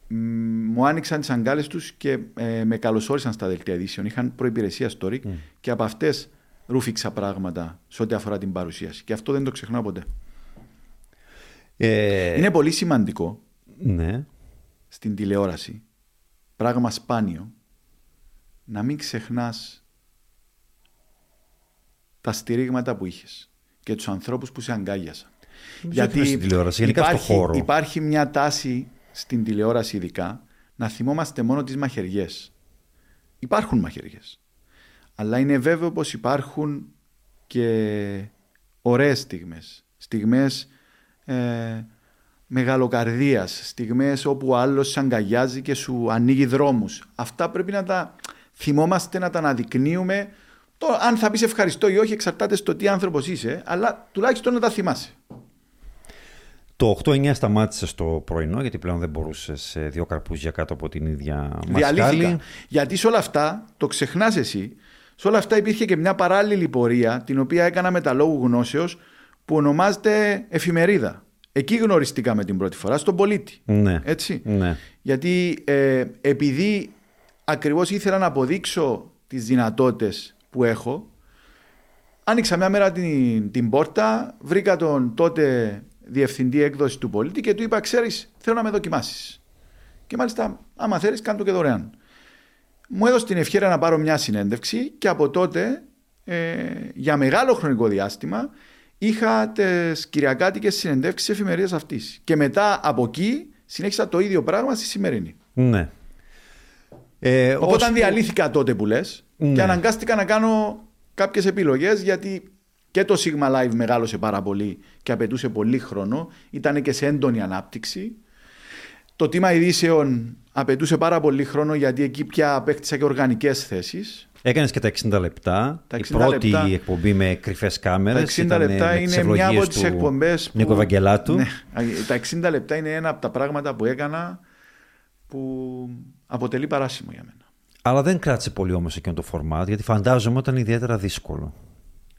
μου άνοιξαν τις αγκάλες τους και ε, με καλωσόρισαν στα δελτία ειδήσεων. Είχαν προϋπηρεσία στο ΡΙΚ και από αυτές ρούφηξα πράγματα σε ό,τι αφορά την παρουσίαση. Και αυτό δεν το ξεχνάω ποτέ. Ε... Είναι πολύ σημαντικό ναι. στην τηλεόραση, πράγμα σπάνιο, να μην ξεχνάς τα στηρίγματα που είχες και τους ανθρώπους που σε αγκάγιασαν. Γιατί στην τηλεόραση, γενικά υπάρχει, στο χώρο. υπάρχει μια τάση στην τηλεόραση ειδικά να θυμόμαστε μόνο τις μαχαιριές. Υπάρχουν μαχαιριές. Αλλά είναι βέβαιο πως υπάρχουν και ωραίες στιγμές. Στιγμές ε, μεγαλοκαρδίας, στιγμές όπου ο άλλος σε αγκαλιάζει και σου ανοίγει δρόμους. Αυτά πρέπει να τα θυμόμαστε, να τα αναδεικνύουμε το, αν θα πεις ευχαριστώ ή όχι εξαρτάται στο τι άνθρωπος είσαι, αλλά τουλάχιστον να τα θυμάσαι. Το 8-9 σταμάτησε στο πρωινό, γιατί πλέον δεν μπορούσες δύο καρπούζια κάτω από την ίδια μασκάλη. Γιατί σε όλα αυτά, το ξεχνάς εσύ, σε όλα αυτά υπήρχε και μια παράλληλη πορεία, την οποία έκανα με τα λόγου γνώσεως, που ονομάζεται εφημερίδα. Εκεί γνωριστήκαμε την πρώτη φορά, στον πολίτη. Ναι. Έτσι. Ναι. Γιατί ε, επειδή ακριβώς ήθελα να αποδείξω τις δυνατότητες που έχω. Άνοιξα μια μέρα την, την πόρτα, βρήκα τον τότε διευθυντή έκδοση του πολίτη και του είπα: Ξέρεις, θέλω να με δοκιμάσεις. Και μάλιστα, άμα θέλεις, κάνω το και δωρεάν. Μου έδωσε την ευχαίρεια να πάρω μια συνέντευξη και από τότε, ε, για μεγάλο χρονικό διάστημα, είχα τις κυριακάτικες συνεντεύξεις εφημερίδας αυτής. Και μετά από εκεί συνέχισα το ίδιο πράγμα στη σημερινή. Ναι. Ε, Οπότε ως- διαλύθηκα τότε που λες Ναι. και αναγκάστηκα να κάνω κάποιες επιλογές γιατί και το Sigma Live μεγάλωσε πάρα πολύ και απαιτούσε πολύ χρόνο. Ήταν και σε έντονη ανάπτυξη. Το τίμα ειδήσεων απαιτούσε πάρα πολύ χρόνο γιατί εκεί πια απέκτησα και οργανικές θέσεις. Έκανες και τα 60 λεπτά. Τα η 60 πρώτη λεπτά- εκπομπή με κρυφές κάμερες. Τα 60 ήταν λεπτά με τις είναι μια από ευλογίες τις του εκπομπές. Νίκο Ευαγγελάτου. Ναι, τα 60 λεπτά είναι ένα από τα πράγματα που έκανα που αποτελεί παράσημο για μένα. Αλλά δεν κράτησε πολύ όμως εκείνο το φορμάτ, γιατί φαντάζομαι ήταν ιδιαίτερα δύσκολο.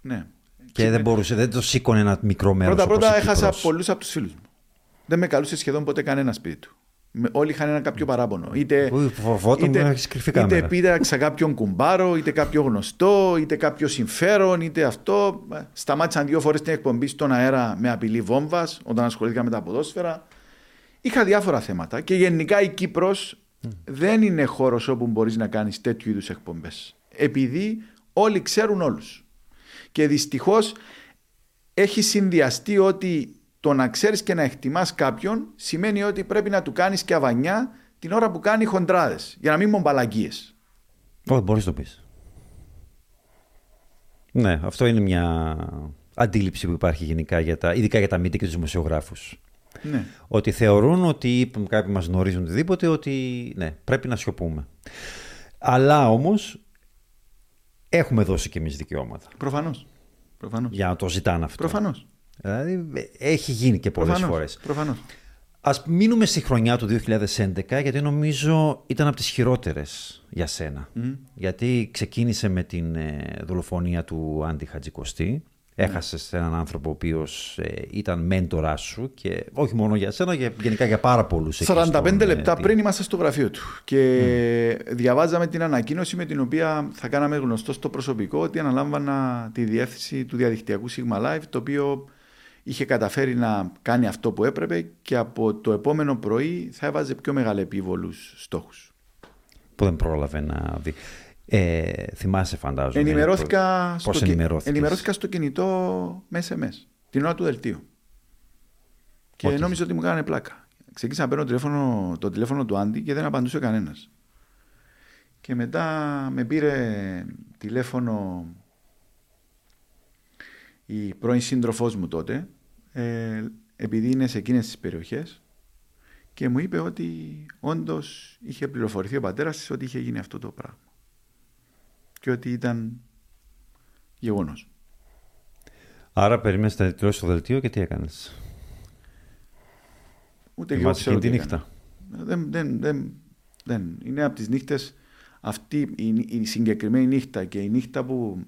Ναι. Και δεν μπορούσε, δεν το σήκωνε ένα μικρό μέρος Πρώτα όπως πρώτα η έχασα Κύπρος. πολλούς από τους φίλους μου. Δεν με καλούσε σχεδόν ποτέ κανένα σπίτι του. Με- Όλοι είχαν ένα κάποιο παράπονο. Είτε, Ui, φοβόταν να έχεις κρυφή κάμερα. είτε πήραξα κάποιον κουμπάρο, είτε κάποιο γνωστό, είτε κάποιο συμφέρον, είτε αυτό. Ε, Σταμάτησαν δύο φορές την εκπομπή στον αέρα με απειλή βόμβας όταν ασχολήθηκα με τα ποδόσφαιρα. Είχα διάφορα θέματα και γενικά η Κύπρος δεν είναι χώρος όπου μπορείς να κάνεις τέτοιου είδους εκπομπές. Επειδή όλοι ξέρουν όλους. Και δυστυχώς έχει συνδυαστεί ότι το να ξέρεις και να εκτιμάς κάποιον σημαίνει ότι πρέπει να του κάνεις και αβανιά την ώρα που κάνει χοντράδες. Για να μην μομπαλαγίε. Όχι, μπορείς να το πεις. Ναι, αυτό είναι μια αντίληψη που υπάρχει γενικά, για τα, ειδικά για τα μύτη και τους δημοσιογράφους. Ναι. Ότι θεωρούν ότι είπαμε, κάποιοι μας γνωρίζουν οτιδήποτε, ότι ναι, πρέπει να σιωπούμε. Αλλά όμως έχουμε δώσει και εμείς δικαιώματα Προφανώς. Προφανώς. για να το ζητάνε αυτό. Προφανώς. Δηλαδή έχει γίνει και πολλές φορές. Προφανώς. Ας μείνουμε στη χρονιά του 2011 γιατί νομίζω ήταν από τις χειρότερες για σένα. Γιατί ξεκίνησε με την ε, δολοφονία του Άντι Χατζικοστή. Έχασες έναν άνθρωπο ο οποίος ε, ήταν μέντοράς σου και όχι μόνο για σένα, για, γενικά για πάρα πολλούς. εκεί 45 στον, ε, λεπτά τι- πριν ήμασταν στο γραφείο του και διαβάζαμε την ανακοίνωση με την οποία θα κάναμε γνωστό στο προσωπικό ότι αναλάμβανα τη διεύθυνση του διαδικτυακού Sigma Live το οποίο είχε καταφέρει να κάνει αυτό που έπρεπε και από το επόμενο πρωί θα έβαζε πιο μεγαλεπίβολους στόχους. Που δεν πρόλαβε να δει. Ε, θυμάσαι φαντάζομαι. Ενημερώθηκα, Πώς στο, κι- ενημερώθηκες; ενημερώθηκα στο κινητό με SMS την ώρα του δελτίου. Και Ότι- νόμιζα ότι μου κάνανε πλάκα. Ξεκίνησα να παίρνω τηλέφωνο, το τηλέφωνο του Άντι και δεν απαντούσε κανένας. Και μετά με πήρε τηλέφωνο η πρώην σύντροφός μου τότε, ε, επειδή είναι σε εκείνες τις περιοχές και μου είπε ότι όντως είχε πληροφορηθεί ο πατέρας της ότι είχε γίνει αυτό το πράγμα και ότι ήταν γεγονός. Άρα περίμενες να τελειώσει το δελτίο και τι έκανες; Ούτε και εγώ Θυμάσαι ξέρω εκείνη τη τι νύχτα; έκανα. Δεν, δεν, δεν, δεν. Είναι από τις νύχτες αυτή η, η συγκεκριμένη νύχτα και η νύχτα που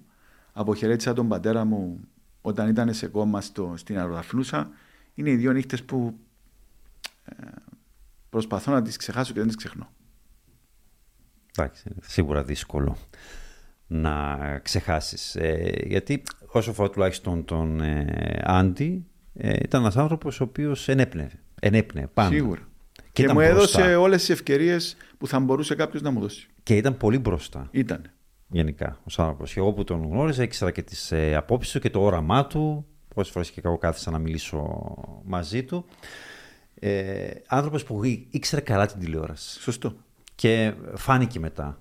αποχαιρέτησα τον πατέρα μου όταν ήταν σε κόμμα στο, στην Αεροδαφνούσα είναι οι δύο νύχτες που ε, προσπαθώ να τις ξεχάσω και δεν τις ξεχνώ. Εντάξει, είναι σίγουρα δύσκολο να ξεχάσεις. Ε, γιατί όσο φορά τουλάχιστον τον ε, Άντι, ε, ήταν ένας άνθρωπος ο οποίος ενέπνεε. Ενέπνεε πάντα. Σίγουρα. Και, Και, ήταν μου έδωσε μπροστά. όλες τις ευκαιρίες που θα μπορούσε κάποιος να μου δώσει. Και ήταν πολύ μπροστά. Ήταν. γενικά ως άνθρωπος. Και εγώ που τον γνώριζα ήξερα και τις ε, απόψεις του και το όραμά του. Πόσες φορές και εγώ κάθισα να μιλήσω μαζί του. Ε, άνθρωπος που ή- ήξερε καλά την τηλεόραση. Σωστό. Και φάνηκε μετά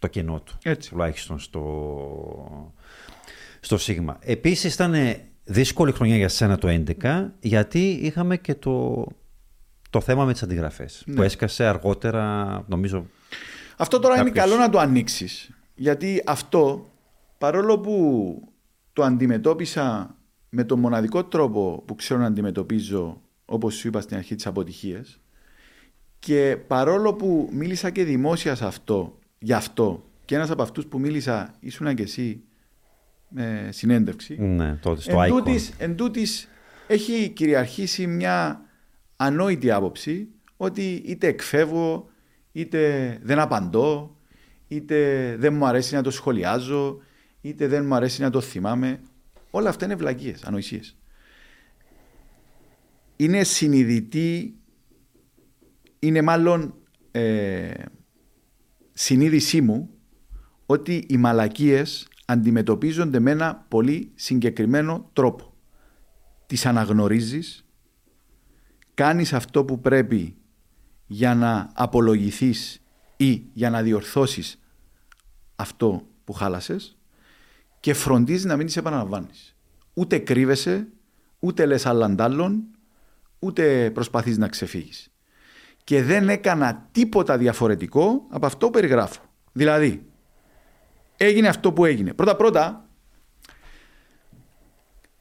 το κενό του. Έτσι. Τουλάχιστον στο, στο Σίγμα. Επίσης ήταν δύσκολη χρονιά για σένα το 2011 γιατί είχαμε και το, το θέμα με τις αντιγραφές Ναι. που έσκασε αργότερα νομίζω Αυτό τώρα είναι Κάποιος. καλό να το ανοίξεις. Γιατί αυτό, παρόλο που το αντιμετώπισα με τον μοναδικό τρόπο που ξέρω να αντιμετωπίζω, όπως σου είπα στην αρχή, τις αποτυχίες, και παρόλο που μίλησα και δημόσια σε αυτό, γι' αυτό, και ένας από αυτούς που μίλησα ήσουν και εσύ με συνέντευξη, ναι, τότε στο εν Icon. τούτης, εν τούτης έχει κυριαρχήσει μια ανόητη άποψη ότι είτε εκφεύγω, είτε δεν απαντώ, είτε δεν μου αρέσει να το σχολιάζω, είτε δεν μου αρέσει να το θυμάμαι. Όλα αυτά είναι βλακίες, ανοησίες. Είναι συνειδητή, είναι μάλλον ε, συνείδησή μου ότι οι μαλακίες αντιμετωπίζονται με ένα πολύ συγκεκριμένο τρόπο. Τις αναγνωρίζεις, κάνεις αυτό που πρέπει για να απολογηθείς ή για να διορθώσεις αυτό που χάλασες και φροντίζεις να μην τις επαναλαμβάνεις. Ούτε κρύβεσαι, ούτε λες άλλαν ούτε προσπαθείς να ξεφύγεις. Και δεν έκανα τίποτα διαφορετικό από αυτό που περιγράφω. Δηλαδή, έγινε αυτό που έγινε. Πρώτα-πρώτα,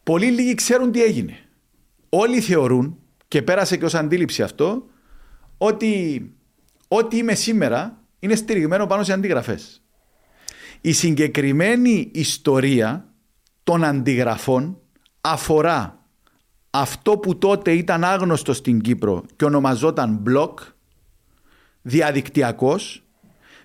πολύ λίγοι ξέρουν τι έγινε. Όλοι θεωρούν, και πέρασε και ως αντίληψη αυτό, ότι ό,τι είμαι σήμερα είναι στηριγμένο πάνω σε αντιγραφές. Η συγκεκριμένη ιστορία των αντιγραφών αφορά αυτό που τότε ήταν άγνωστο στην Κύπρο και ονομαζόταν blog, διαδικτυακός,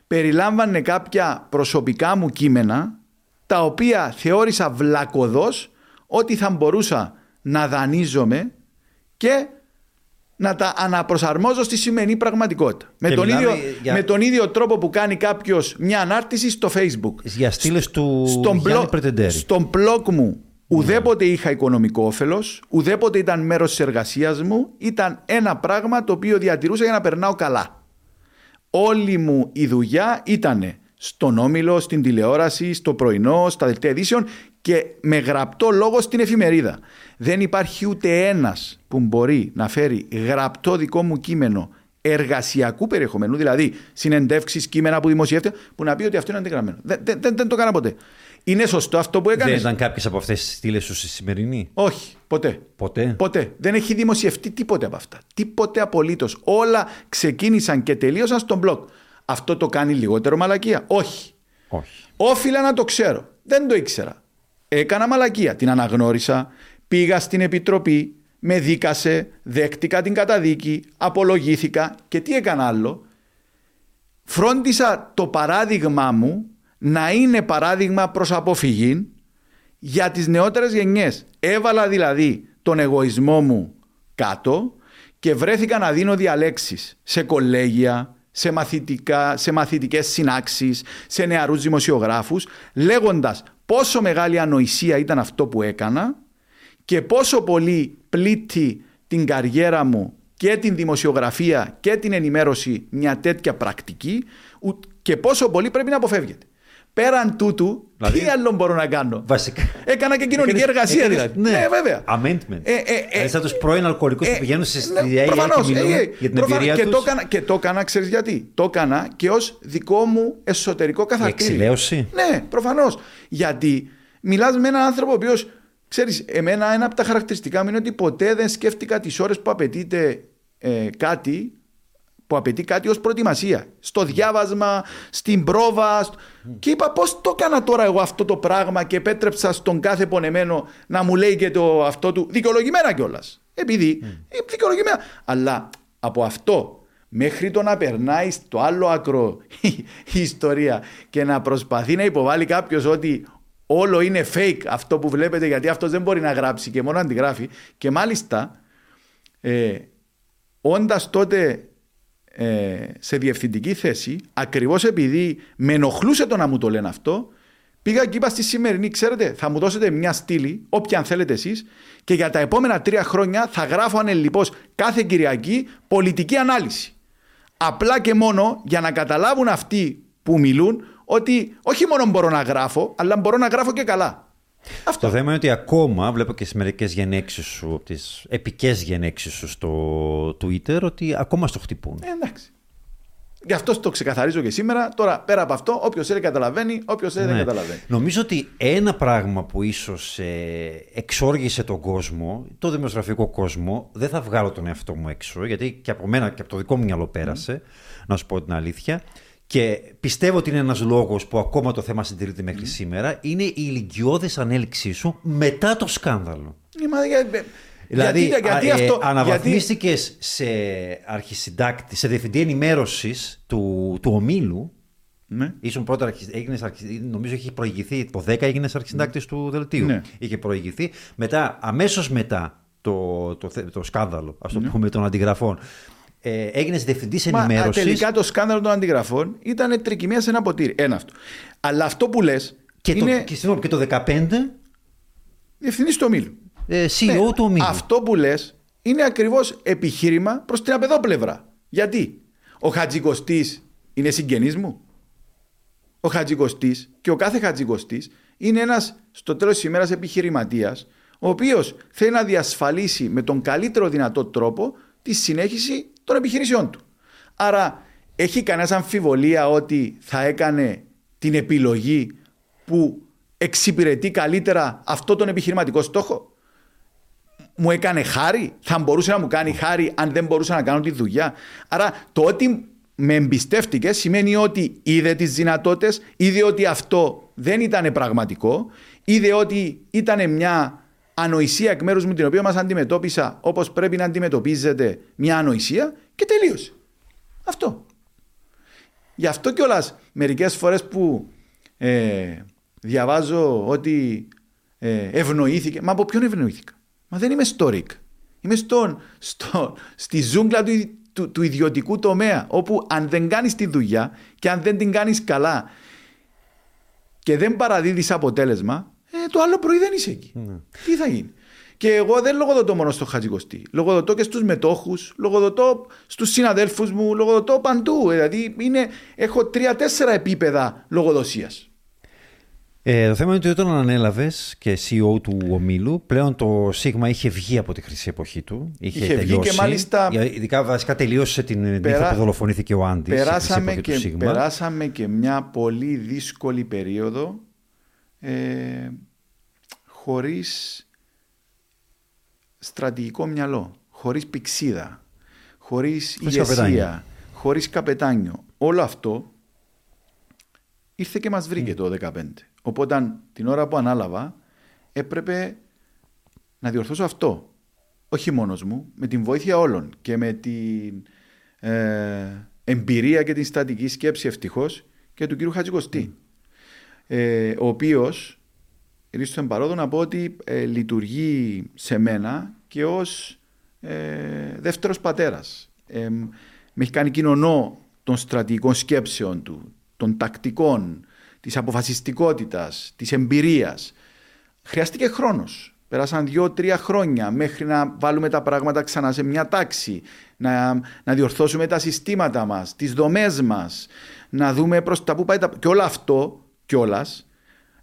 περιλάμβανε κάποια προσωπικά μου κείμενα τα οποία θεώρησα βλακοδός ότι θα μπορούσα να δανείζομαι και να τα αναπροσαρμόζω στη σημερινή πραγματικότητα. Με τον, ίδιο, με τον ίδιο τρόπο που κάνει κάποιος μια ανάρτηση στο Facebook. Για στήλες του στον Γιάννη Στον blog μου ουδέποτε είχα οικονομικό όφελος, ουδέποτε ήταν μέρος της εργασίας μου. Ήταν ένα πράγμα το οποίο διατηρούσα για να περνάω καλά. Όλη μου η δουλειά ήταν στον όμιλο, στην τηλεόραση, στο πρωινό, στα δελτία ειδήσεων και με γραπτό λόγο στην εφημερίδα. Δεν υπάρχει ούτε ένας που μπορεί να φέρει γραπτό δικό μου κείμενο εργασιακού περιεχομένου, δηλαδή συνεντεύξεις, κείμενα που δημοσιεύεται, που να πει ότι αυτό είναι αντιγραμμένο. Δεν, δεν, δεν, δεν το έκανα ποτέ. Είναι σωστό αυτό που έκανες; Δεν ήταν κάποιες από αυτές τις στήλες σου στη σημερινή; Όχι, ποτέ. Ποτέ; Ποτέ. Δεν έχει δημοσιευτεί τίποτε από αυτά. Τίποτε απολύτως. Όλα ξεκίνησαν και τελείωσαν στον blog. Αυτό το κάνει λιγότερο μαλακία; Όχι. Όχι. Όφιλα να το ξέρω. Δεν το ήξερα. Έκανα μαλακία. Την αναγνώρισα. Πήγα στην επιτροπή. Με δίκασε. Δέχτηκα την καταδίκη. Απολογήθηκα. Και τι έκανα άλλο; Φρόντισα το παράδειγμά μου να είναι παράδειγμα προς αποφυγή για τις νεότερες γενιές. Έβαλα δηλαδή τον εγωισμό μου κάτω και βρέθηκα να δίνω διαλέξεις σε κολέγια, σε, μαθητικά, σε μαθητικές συνάξεις, σε νεαρούς δημοσιογράφους, λέγοντας πόσο μεγάλη ανοησία ήταν αυτό που έκανα και πόσο πολύ πλήττει την καριέρα μου και την δημοσιογραφία και την ενημέρωση μια τέτοια πρακτική και πόσο πολύ πρέπει να αποφεύγεται. Πέραν τούτου, δηλαδή, τι άλλο μπορώ να κάνω; Βασικά. Έκανα και κοινωνική εργασία δηλαδή. Ναι, ναι βέβαια. Amendment. Ε, ε, ε, σαν τους πρώην αλκοολικούς ε, που πηγαίνουν στη ναι, ΔΕΗ και μιλούν ε, για την εμπειρία και, το έκανα, και το έκανα, ξέρεις γιατί; Το έκανα και ως δικό μου εσωτερικό καθακτήριο. Εξηλαίωση. Ναι, προφανώς. Γιατί μιλάς με έναν άνθρωπο ο οποίος, ξέρεις, εμένα ένα από τα χαρακτηριστικά μου είναι ότι ποτέ δεν σκέφτηκα τις ώρες που απαιτείται ε, κάτι που απαιτεί κάτι ως προετοιμασία. Στο διάβασμα, στην πρόβα. Και είπα πώς το έκανα τώρα εγώ αυτό το πράγμα και επέτρεψα στον κάθε πονεμένο να μου λέει και το αυτό του δικαιολογημένα κιόλας. Επειδή mm. δικαιολογημένα. Αλλά από αυτό μέχρι το να περνάει στο άλλο άκρο η ιστορία και να προσπαθεί να υποβάλει κάποιος ότι όλο είναι fake αυτό που βλέπετε γιατί αυτός δεν μπορεί να γράψει και μόνο αντιγράφει και μάλιστα ε, όντας τότε ε, σε διευθυντική θέση, ακριβώς επειδή με ενοχλούσε το να μου το λένε αυτό, πήγα και είπα στη σημερινή, ξέρετε, θα μου δώσετε μια στήλη, όποια αν θέλετε εσείς, και για τα επόμενα τρία χρόνια θα γράφω ανελειπώς κάθε Κυριακή πολιτική ανάλυση. Απλά και μόνο για να καταλάβουν αυτοί που μιλούν ότι όχι μόνο μπορώ να γράφω, αλλά μπορώ να γράφω και καλά. Αυτό. Το θέμα είναι ότι ακόμα βλέπω και στις μερικές γενέξεις σου, τις επικές γενέξεις σου στο Twitter, ότι ακόμα στο χτυπούν. Ε, εντάξει. Γι' αυτό το ξεκαθαρίζω και σήμερα. Τώρα, πέρα από αυτό, όποιος θέλει καταλαβαίνει, όποιος θέλει δεν ναι. καταλαβαίνει. Νομίζω ότι ένα πράγμα που ίσως ε, εξόργησε τον κόσμο, το δημοσιογραφικό κόσμο, δεν θα βγάλω τον εαυτό μου έξω, γιατί και από μένα και από το δικό μου μυαλό πέρασε, να σου πω την αλήθεια. Και πιστεύω ότι είναι ένας λόγος που ακόμα το θέμα συντηρείται μέχρι σήμερα, είναι η ηλικιώδη ανέλυξή σου μετά το σκάνδαλο. Ε, δηλαδή, γιατί, γιατί αυτό, αναβαθμίστηκες σε αρχισυντάκτη, σε διευθυντή ενημέρωσης του, του ομίλου. Ναι. Ήσουν πρώτα, έγινες, νομίζω είχε προηγηθεί, το 10 έγινες αρχισυντάκτης ναι. του δελτίου. Ναι. Είχε προηγηθεί. Μετά, αμέσως μετά το, το, το, το σκάνδαλο, ας το ναι. πούμε, των αντιγραφών, ε, έγινες διευθυντής ενημέρωσης. Τελικά το σκάνδαλο των αντιγραφών ήταν τρικυμία σε ένα ποτήρι. Ένα αυτό. Αλλά αυτό που λες. Και, είναι... το, και, και το 2015. Διευθυντής του ομίλου. Ε, CEO ναι, του ομίλου. Αυτό που λες είναι ακριβώς επιχείρημα προς την απεδόπλευρα. Γιατί; Ο Χατζικοστής είναι συγγενής μου; Ο Χατζικοστής και ο κάθε Χατζικοστής είναι ένας στο τέλος της ημέρας επιχειρηματίας, ο οποίος θέλει να διασφαλίσει με τον καλύτερο δυνατό τρόπο τη συνέχιση των επιχειρήσεών του. Άρα, έχει κανένας αμφιβολία ότι θα έκανε την επιλογή που εξυπηρετεί καλύτερα αυτό τον επιχειρηματικό στόχο; Μου έκανε χάρη, θα μπορούσε να μου κάνει χάρη αν δεν μπορούσα να κάνω τη δουλειά; Άρα το ότι με εμπιστεύτηκες σημαίνει ότι είδε τις δυνατότητες, είδε ότι αυτό δεν ήταν πραγματικό, είδε ότι ήταν μια ανοησία εκ μέρους μου την οποία μας αντιμετώπισα όπως πρέπει να αντιμετωπίζεται μια ανοησία και τελείωσε. Αυτό. Γι' αυτό κιόλας μερικές φορές που ε, διαβάζω ότι ε, ευνοήθηκε. Μα από ποιον ευνοήθηκα; Μα δεν είμαι stoic. Είμαι στον, στο, στη ζούγκλα του, του, του, ιδιωτικού τομέα όπου αν δεν κάνεις τη δουλειά και αν δεν την κάνεις καλά και δεν παραδίδεις αποτέλεσμα ε, το άλλο πρωί δεν είσαι εκεί. Ναι. Τι θα γίνει. Και εγώ δεν λογοδοτώ μόνο στο Χατζικοστή. Λογοδοτώ και στους μετόχους, λογοδοτώ στους συναδέλφους μου, λογοδοτώ παντού. Δηλαδή είναι, έχω τρία-τέσσερα επίπεδα λογοδοσίας. Ε, το θέμα είναι ότι όταν ανέλαβες και CEO του ομίλου, πλέον το Σίγμα είχε βγει από τη χρυσή εποχή του. Είχε, είχε βγει και μάλιστα. Ειδικά βασικά τελείωσε την Περά... που δολοφονήθηκε ο Άντι. Περάσαμε, και, περάσαμε και μια πολύ δύσκολη περίοδο ε, χωρίς στρατηγικό μυαλό, χωρίς πηξίδα, χωρίς ηγεσία, χωρίς καπετάνιο. Όλο αυτό ήρθε και μας βρήκε mm. το 2015. Οπότε την ώρα που ανάλαβα έπρεπε να διορθώσω αυτό. Όχι μόνος μου, με την βοήθεια όλων και με την ε, εμπειρία και την στατική σκέψη ευτυχώς και του κύριου Χατζικοστή. Ε, ο οποίος, ρίξω τον παρόδο να πω ότι ε, λειτουργεί σε μένα και ως ε, δεύτερος πατέρας. Ε, με έχει κάνει κοινωνό των στρατηγικών σκέψεων του, των τακτικών, της αποφασιστικότητας, της εμπειρίας. Χρειάστηκε χρόνος. Πέρασαν δύο-τρία χρόνια μέχρι να βάλουμε τα πράγματα ξανά σε μια τάξη, να, να διορθώσουμε τα συστήματα μας, τις δομές μας, να δούμε προς τα που πάει τα... Και όλο αυτό κιόλας,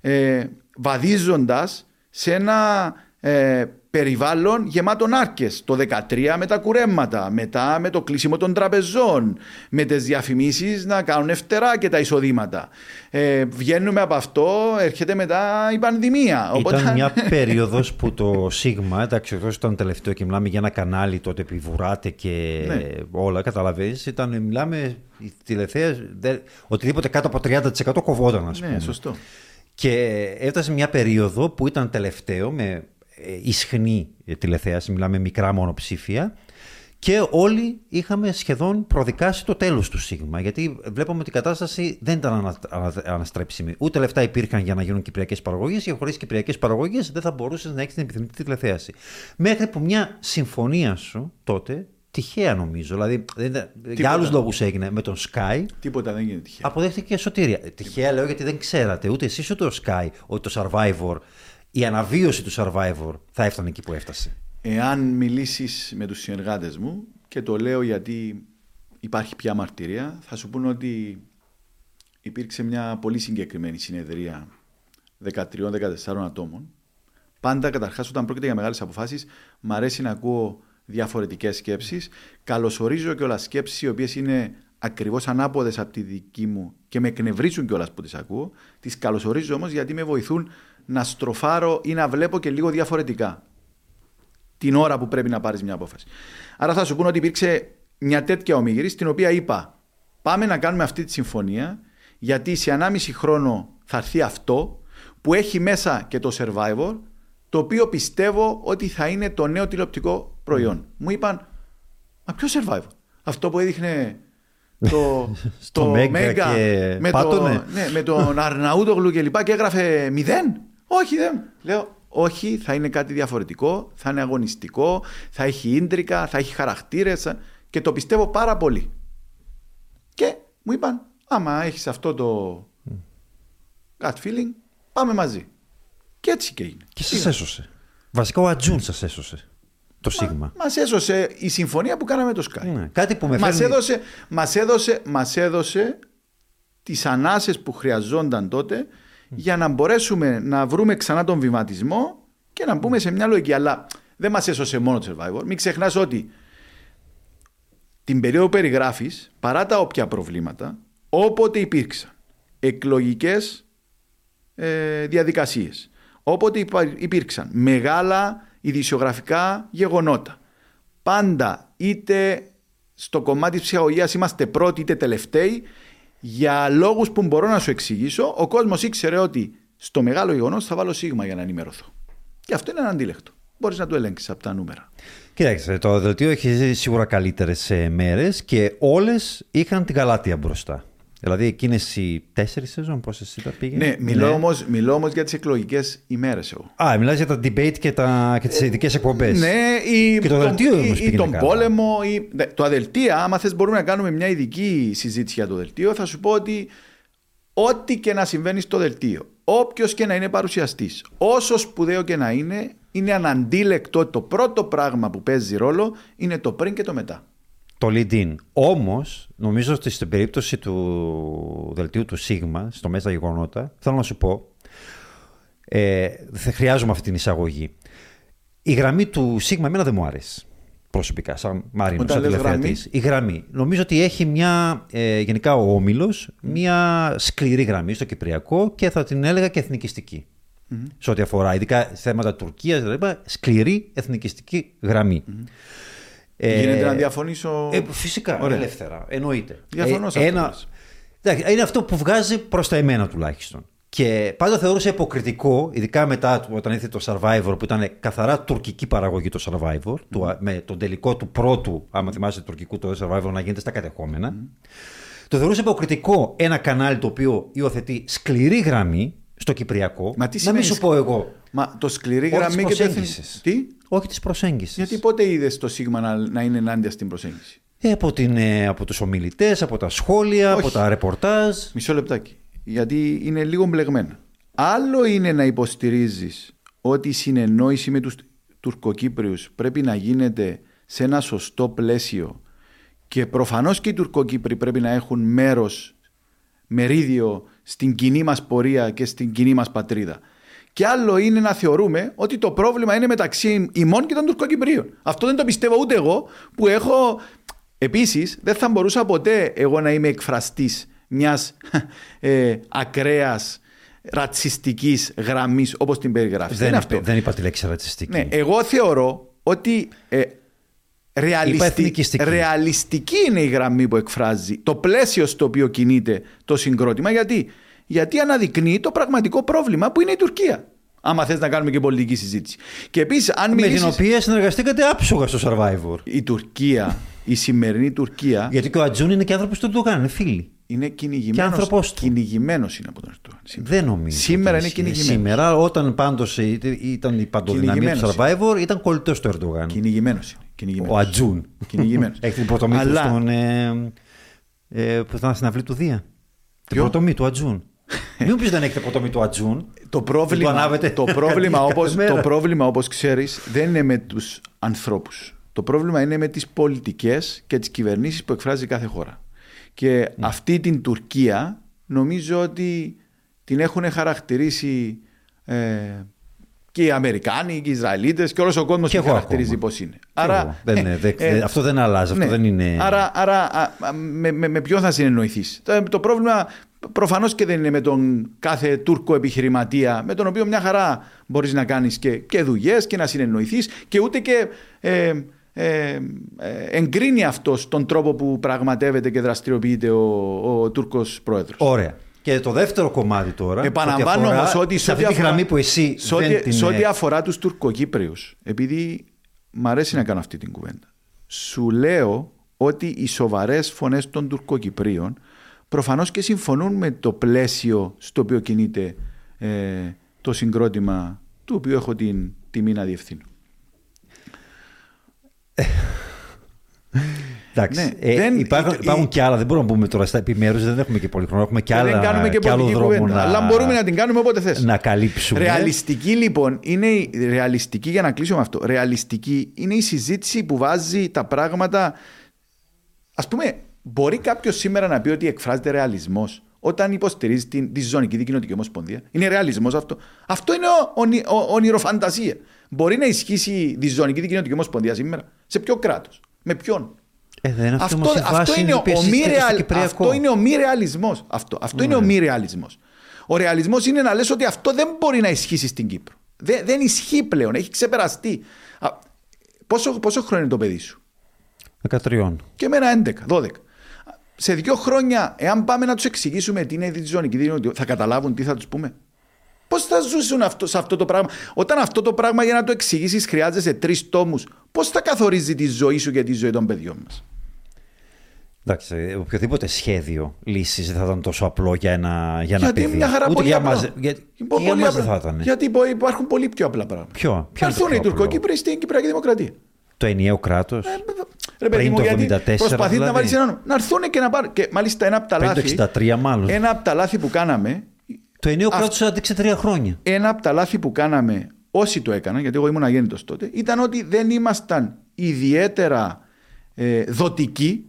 ε, βαδίζοντας σε ένα ε, περιβάλλον γεμάτο άρκες. Το 2013 με τα κουρέματα, μετά με το κλείσιμο των τραπεζών, με τις διαφημίσεις να κάνουν φτερά και τα εισοδήματα. Ε, βγαίνουμε από αυτό, έρχεται μετά η πανδημία. Ήταν μια (laughs) περίοδος που το Σίγμα, εντάξει, αυτό ήταν τελευταίο και μιλάμε για ένα κανάλι τότε που βουράτε και ναι. όλα, καταλαβαίνεις. Ήταν, μιλάμε, η τηλεθέα, οτιδήποτε κάτω από 30% κοβόταν, ας ναι, πούμε. Ναι, σωστό. Και έφτασε μια περίοδο που ήταν τελευταίο με ε, ισχνή τηλεθέαση, μιλάμε μικρά μονοψήφια. Και όλοι είχαμε σχεδόν προδικάσει το τέλος του Σίγμα, γιατί βλέπαμε ότι η κατάσταση δεν ήταν ανα, ανα, αναστρέψιμη. Ούτε λεφτά υπήρχαν για να γίνουν κυπριακές παραγωγές και χωρίς κυπριακές παραγωγές δεν θα μπορούσες να έχεις την επιθυμητή τηλεθέαση. Μέχρι που μια συμφωνία σου τότε, τυχαία νομίζω, δηλαδή για άλλους λόγους έγινε με τον Sky. Τίποτα δεν γίνεται τυχαία. Αποδέχτηκε σωτήρια. Τυχαία λέω γιατί δεν ξέρατε ούτε εσείς ούτε ο Sky ότι το Survivor η αναβίωση του Survivor θα έφτανε εκεί που έφτασε. Εάν μιλήσεις με τους συνεργάτες μου, και το λέω γιατί υπάρχει πια μαρτυρία, θα σου πούνε ότι υπήρξε μια πολύ συγκεκριμένη συνεδρία 13-14 ατόμων. Πάντα καταρχάς, όταν πρόκειται για μεγάλες αποφάσεις, μ' αρέσει να ακούω διαφορετικές σκέψεις. Καλωσορίζω και όλα σκέψεις οι οποίες είναι ακριβώς ανάποδες από τη δική μου και με εκνευρίζουν κιόλας που τις ακούω. Τις καλωσορίζω όμως γιατί με βοηθούν να στροφάρω ή να βλέπω και λίγο διαφορετικά την ώρα που πρέπει να πάρεις μια απόφαση. Άρα θα σου πούνε ότι υπήρξε μια τέτοια ομιγυρή στην οποία είπα πάμε να κάνουμε αυτή τη συμφωνία γιατί σε 1,5 χρόνο θα έρθει αυτό που έχει μέσα και το Survivor το οποίο πιστεύω ότι θα είναι το νέο τηλεοπτικό προϊόν. Μου είπαν, μα ποιος Survivor. Αυτό που έδειχνε το, (laughs) το Μέγκα με, το, ναι, με τον (laughs) Αρναούτογλου και λοιπά και έγραφε μηδέν. Όχι, δεν. Λέω, όχι, θα είναι κάτι διαφορετικό, θα είναι αγωνιστικό, θα έχει ίντρικα, θα έχει χαρακτήρες και το πιστεύω πάρα πολύ. Και μου είπαν, άμα έχεις αυτό το gut feeling, πάμε μαζί. Και έτσι και είναι. Και σας έσωσε. Βασικά ο Ατζούν σας έσωσε. το Σίγμα. Μας έσωσε η συμφωνία που κάναμε το Sky. Ναι, κάτι που με Μας φέρνει... έδωσε, μας έδωσε, μας έδωσε τις ανάσες που χρειαζόταν τότε για να μπορέσουμε να βρούμε ξανά τον βηματισμό και να μπούμε σε μια λογική. Αλλά δεν μας έσωσε μόνο το Survivor. Μην ξεχνάς ότι την περίοδο που περιγράφεις, παρά τα όποια προβλήματα, όποτε υπήρξαν εκλογικές ε, διαδικασίες, όποτε υπά- υπήρξαν μεγάλα ειδησιογραφικά γεγονότα, πάντα είτε στο κομμάτι της ψυχαγωγίας είμαστε πρώτοι είτε τελευταίοι, για λόγους που μπορώ να σου εξηγήσω, ο κόσμος ήξερε ότι στο μεγάλο γεγονός θα βάλω σίγμα για να ενημερωθώ. Και αυτό είναι αντίλεκτο. Μπορείς να το ελέγξεις από τα νούμερα. Κοίταξε, το δελτίο έχει σίγουρα καλύτερες μέρες και όλες είχαν την Γαλάτια μπροστά. Δηλαδή εκείνες οι τέσσερις σεζόν, πόσε ήταν πήγες; Ναι, μιλώ όμως, μιλώ όμως για τις εκλογικές ημέρες εγώ. Α, μιλάς για τα debate και, τα, και τις ειδικές εκπομπές. Ναι, ή, Και το τον- δελτίο όμως ή- ή πήγαινε τον καλά. πόλεμο. Ή, ναι, το αδελτία, άμα θες μπορούμε να κάνουμε μια ειδική συζήτηση για το δελτίο, θα σου πω ότι ό,τι και να συμβαίνει στο δελτίο, όποιος και να είναι παρουσιαστής, όσο σπουδαίο και να είναι, είναι αναντίλεκτο ότι το πρώτο πράγμα που παίζει ρόλο είναι το πριν και το μετά. Το lead-in. Όμως, νομίζω ότι στην περίπτωση του δελτίου του Σίγμα, στο μέσα γεγονότα, θέλω να σου πω, ε, θα χρειάζομαι αυτή την εισαγωγή. Η γραμμή του Σίγμα εμένα δεν μου άρεσε. Προσωπικά, σαν Μάρινο, Όταν σαν λες τηλεθεατής. Η γραμμή. Νομίζω ότι έχει μια, ε, γενικά ο Όμιλος, μια σκληρή γραμμή στο Κυπριακό και θα την έλεγα και εθνικιστική. Σε ό,τι αφορά, ειδικά θέματα Τουρκίας, δηλαδή, σκληρή εθνικιστική γραμμή. Ε, Γίνεται να διαφωνήσω. ε, φυσικά, Ωραία. ελεύθερα. Εννοείται. Διαφωνώ σε αυτό που λες. Εντάξει, είναι αυτό που βγάζει προς τα εμένα τουλάχιστον. Και πάντα θεωρούσα υποκριτικό, ειδικά μετά του- όταν ήρθε το Survivor, που ήταν καθαρά τουρκική παραγωγή το Survivor, του, με τον τελικό του πρώτου, άμα θυμάσαι, του τουρκικού το Survivor να γίνεται στα κατεχόμενα. Το θεωρούσα υποκριτικό ένα κανάλι το οποίο υιοθετεί σκληρή γραμμή στο Κυπριακό. Μα τι να μην σημαίνεις σου πω εγώ. Μα το σκληρή Όχι γραμμή της και το εθνι- προσέγγισης. Τι; Όχι της προσέγγισης. Γιατί πότε είδες το Σίγμα να, να είναι ενάντια στην προσέγγιση; Ε, από, την, ε, από τους ομιλητές, από τα σχόλια, από Όχι. τα ρεπορτάζ. Μισό λεπτάκι. Γιατί είναι λίγο μπλεγμένα. Άλλο είναι να υποστηρίζεις ότι η συνεννόηση με τους Τουρκοκύπριους πρέπει να γίνεται σε ένα σωστό πλαίσιο και προφανώς και οι Τουρκοκύπροι πρέπει να έχουν μέρος, μερίδιο στην κοινή μας πορεία και στην κοινή μας πατρίδα. Και άλλο είναι να θεωρούμε ότι το πρόβλημα είναι μεταξύ ημών και των Τουρκοκυπρίων. Αυτό δεν το πιστεύω ούτε εγώ που έχω... Επίσης δεν θα μπορούσα ποτέ εγώ να είμαι εκφραστής μιας (laughs) ε, ακραίας ρατσιστικής γραμμής όπως την περιγράφεις. Δεν, είναι είπε- αυτό. δεν είπα τη λέξη ρατσιστική. Ναι, εγώ θεωρώ ότι ε, ρεαλιστι... εθνικιστική. ρεαλιστική είναι η γραμμή που εκφράζει το πλαίσιο στο οποίο κινείται το συγκρότημα. Γιατί, Γιατί αναδεικνύει το πραγματικό πρόβλημα που είναι η Τουρκία. Άμα θες να κάνουμε και πολιτική συζήτηση. Και επίσης, αν Με την μιλήσεις... οποία συνεργαστήκατε άψογα στο Survivor. Η Τουρκία, η σημερινή Τουρκία, Γιατί και ο Ατζούν είναι και άνθρωπος του Ερντογάν, είναι φίλοι. είναι Και κυνηγημένος, άνθρωπός του. κυνηγημένος είναι από τον Ερντογάν. σήμερα. Δεν νομίζω. Σήμερα ότι είναι ισχύει. κυνηγημένος. Σήμερα, όταν πάντως ήταν η παντοδυναμία του Κυνηγημένος Survivor, ήταν κολλητός του Ερντογάν. Κυνηγημένος είναι. Κυνηγημένος. Ο Ατζούν. Κυνηγημένος. (laughs) Έχει την πρωτομή του Αλλά- στον. Ε, ε, που ήταν στην αυλή του Δία. Την Ποιο; πρωτομή του Ατζούν. Μην μου πεις δεν έχετε πρωτομή του Ατζούν. Το πρόβλημα, ανάβετε το πρόβλημα, κάθε όπως, μέρα. το πρόβλημα όπως ξέρεις δεν είναι με τους ανθρώπους. Το πρόβλημα είναι με τις πολιτικές και τις κυβερνήσεις που εκφράζει κάθε χώρα. Και Ναι. αυτή την Τουρκία νομίζω ότι την έχουν χαρακτηρίσει ε, και οι Αμερικάνοι και οι Ισραηλίτες και όλος ο κόσμος Και την εγώ χαρακτηρίζει ακόμα. πώς είναι. Και εγώ. Δεν είναι- δεν- αυτό δεν αλλάζει, αυτό δεν είναι- Άρα, άρα α, α, με, με, με ποιον θα συνεννοηθείς; Το, το πρόβλημα προφανώς και δεν είναι με τον κάθε Τούρκο επιχειρηματία με τον οποίο μια χαρά μπορείς να κάνεις και, και δουλειές και να συνεννοηθείς και ούτε και ε, ε, ε, εγκρίνει αυτός τον τρόπο που πραγματεύεται και δραστηριοποιείται ο, ο Τούρκος πρόεδρος. Ωραία. Και το δεύτερο κομμάτι τώρα. Επαναλαμβάνω ό,τι όμως αφορά- ότι σε αυτή τη γραμμή που εσύ σε ό,τι, δεν την. σε ό,τι ε, αφορά τους Τουρκοκύπριους, επειδή μ' αρέσει να κάνω αυτή την κουβέντα, σου λέω ότι οι σοβαρές φωνές των Τουρκοκυπρίων προφανώς και συμφωνούν με το πλαίσιο στο οποίο κινείται ε, το συγκρότημα του οποίου έχω την τιμή να διευθύνω. (laughs) Εντάξει, Ναι, ε, δεν- υπάρχουν, η- υπάρχουν η- και άλλα, δεν μπορούμε να πούμε τώρα στα επιμέρους, δεν έχουμε και πολύ χρόνο. Έχουμε και, Και άλλα, δεν κάνουμε και, και άλλο πολιτική δρόμο κουβέντα. να, Αλλά μπορούμε να την κάνουμε όποτε θες. να καλύψουμε. Ρεαλιστική λοιπόν είναι η ρεαλιστική, για να κλείσω με αυτό. Ρεαλιστική είναι η συζήτηση που βάζει τα πράγματα. Α πούμε, μπορεί κάποιος σήμερα να πει ότι εκφράζεται ρεαλισμός όταν υποστηρίζει την, τη ζωνική δικοινοτική ομοσπονδία. Είναι ρεαλισμός αυτό. Αυτό είναι ο, ονει- ο- ονειροφαντασία. Μπορεί να ισχύσει η διζωνική δικοινοτική ομοσπονδία σήμερα; Σε ποιο κράτος, με ποιον; Ε, δεν αυτό, Αυτό, όμως η αυτό, βάση είναι, η ο, οποία ο μη συζητιέται στο ρεαλ- Κυπριακό. αυτό είναι ο μη ρεαλισμός. Αυτό, αυτό είναι ο μη ρεαλισμός. Ο ρεαλισμός είναι να λες ότι αυτό δεν μπορεί να ισχύσει στην Κύπρο. Δεν, δεν ισχύει πλέον, έχει ξεπεραστεί. Α, πόσο, πόσο χρόνο είναι το παιδί σου, 13. Και εμένα 11, 12. Σε δύο χρόνια, εάν πάμε να τους εξηγήσουμε τι είναι η ζωνική δίνωση, θα καταλάβουν τι θα τους πούμε; Πώς θα ζούσουν αυτό, σε αυτό το πράγμα, όταν αυτό το πράγμα για να το εξηγήσεις χρειάζεσαι τρεις τόμους, πώς θα καθορίζει τη ζωή σου και τη ζωή των παιδιών μας; Εντάξει, ε, οποιοδήποτε σχέδιο λύσης δεν θα ήταν τόσο απλό για ένα, για ένα Γιατί παιδί. μια χαρά Ούτε πολύ για απλό. μας, για, Είναι και πολύ για μας απλό. δεν θα ήταν. Γιατί υπο- υπάρχουν πολύ πιο απλά πράγματα. Ποιο, ποιο Να είναι το έρθουν οι πιο απλό; Τουρκοκύπροι στην Κυπριακή Δημοκρατία. Το ενιαίο κράτος; Ε, Ρε παιδί Πριν μου, το γιατί 74 προσπαθεί να δηλαδή. βάλεις ένα όνομα. Να έρθουν και να πάρουν. Και μάλιστα ένα από τα Πριν λάθη. το 63 μάλλον. Ένα από τα λάθη που κάναμε. Το ενιαίο Αυτό- κράτος άντεξε τρία χρόνια. Ένα από τα λάθη που κάναμε όσοι το έκαναν, γιατί εγώ ήμουν αγέννητος τότε, ήταν ότι δεν ήμασταν ιδιαίτερα ε, δοτικοί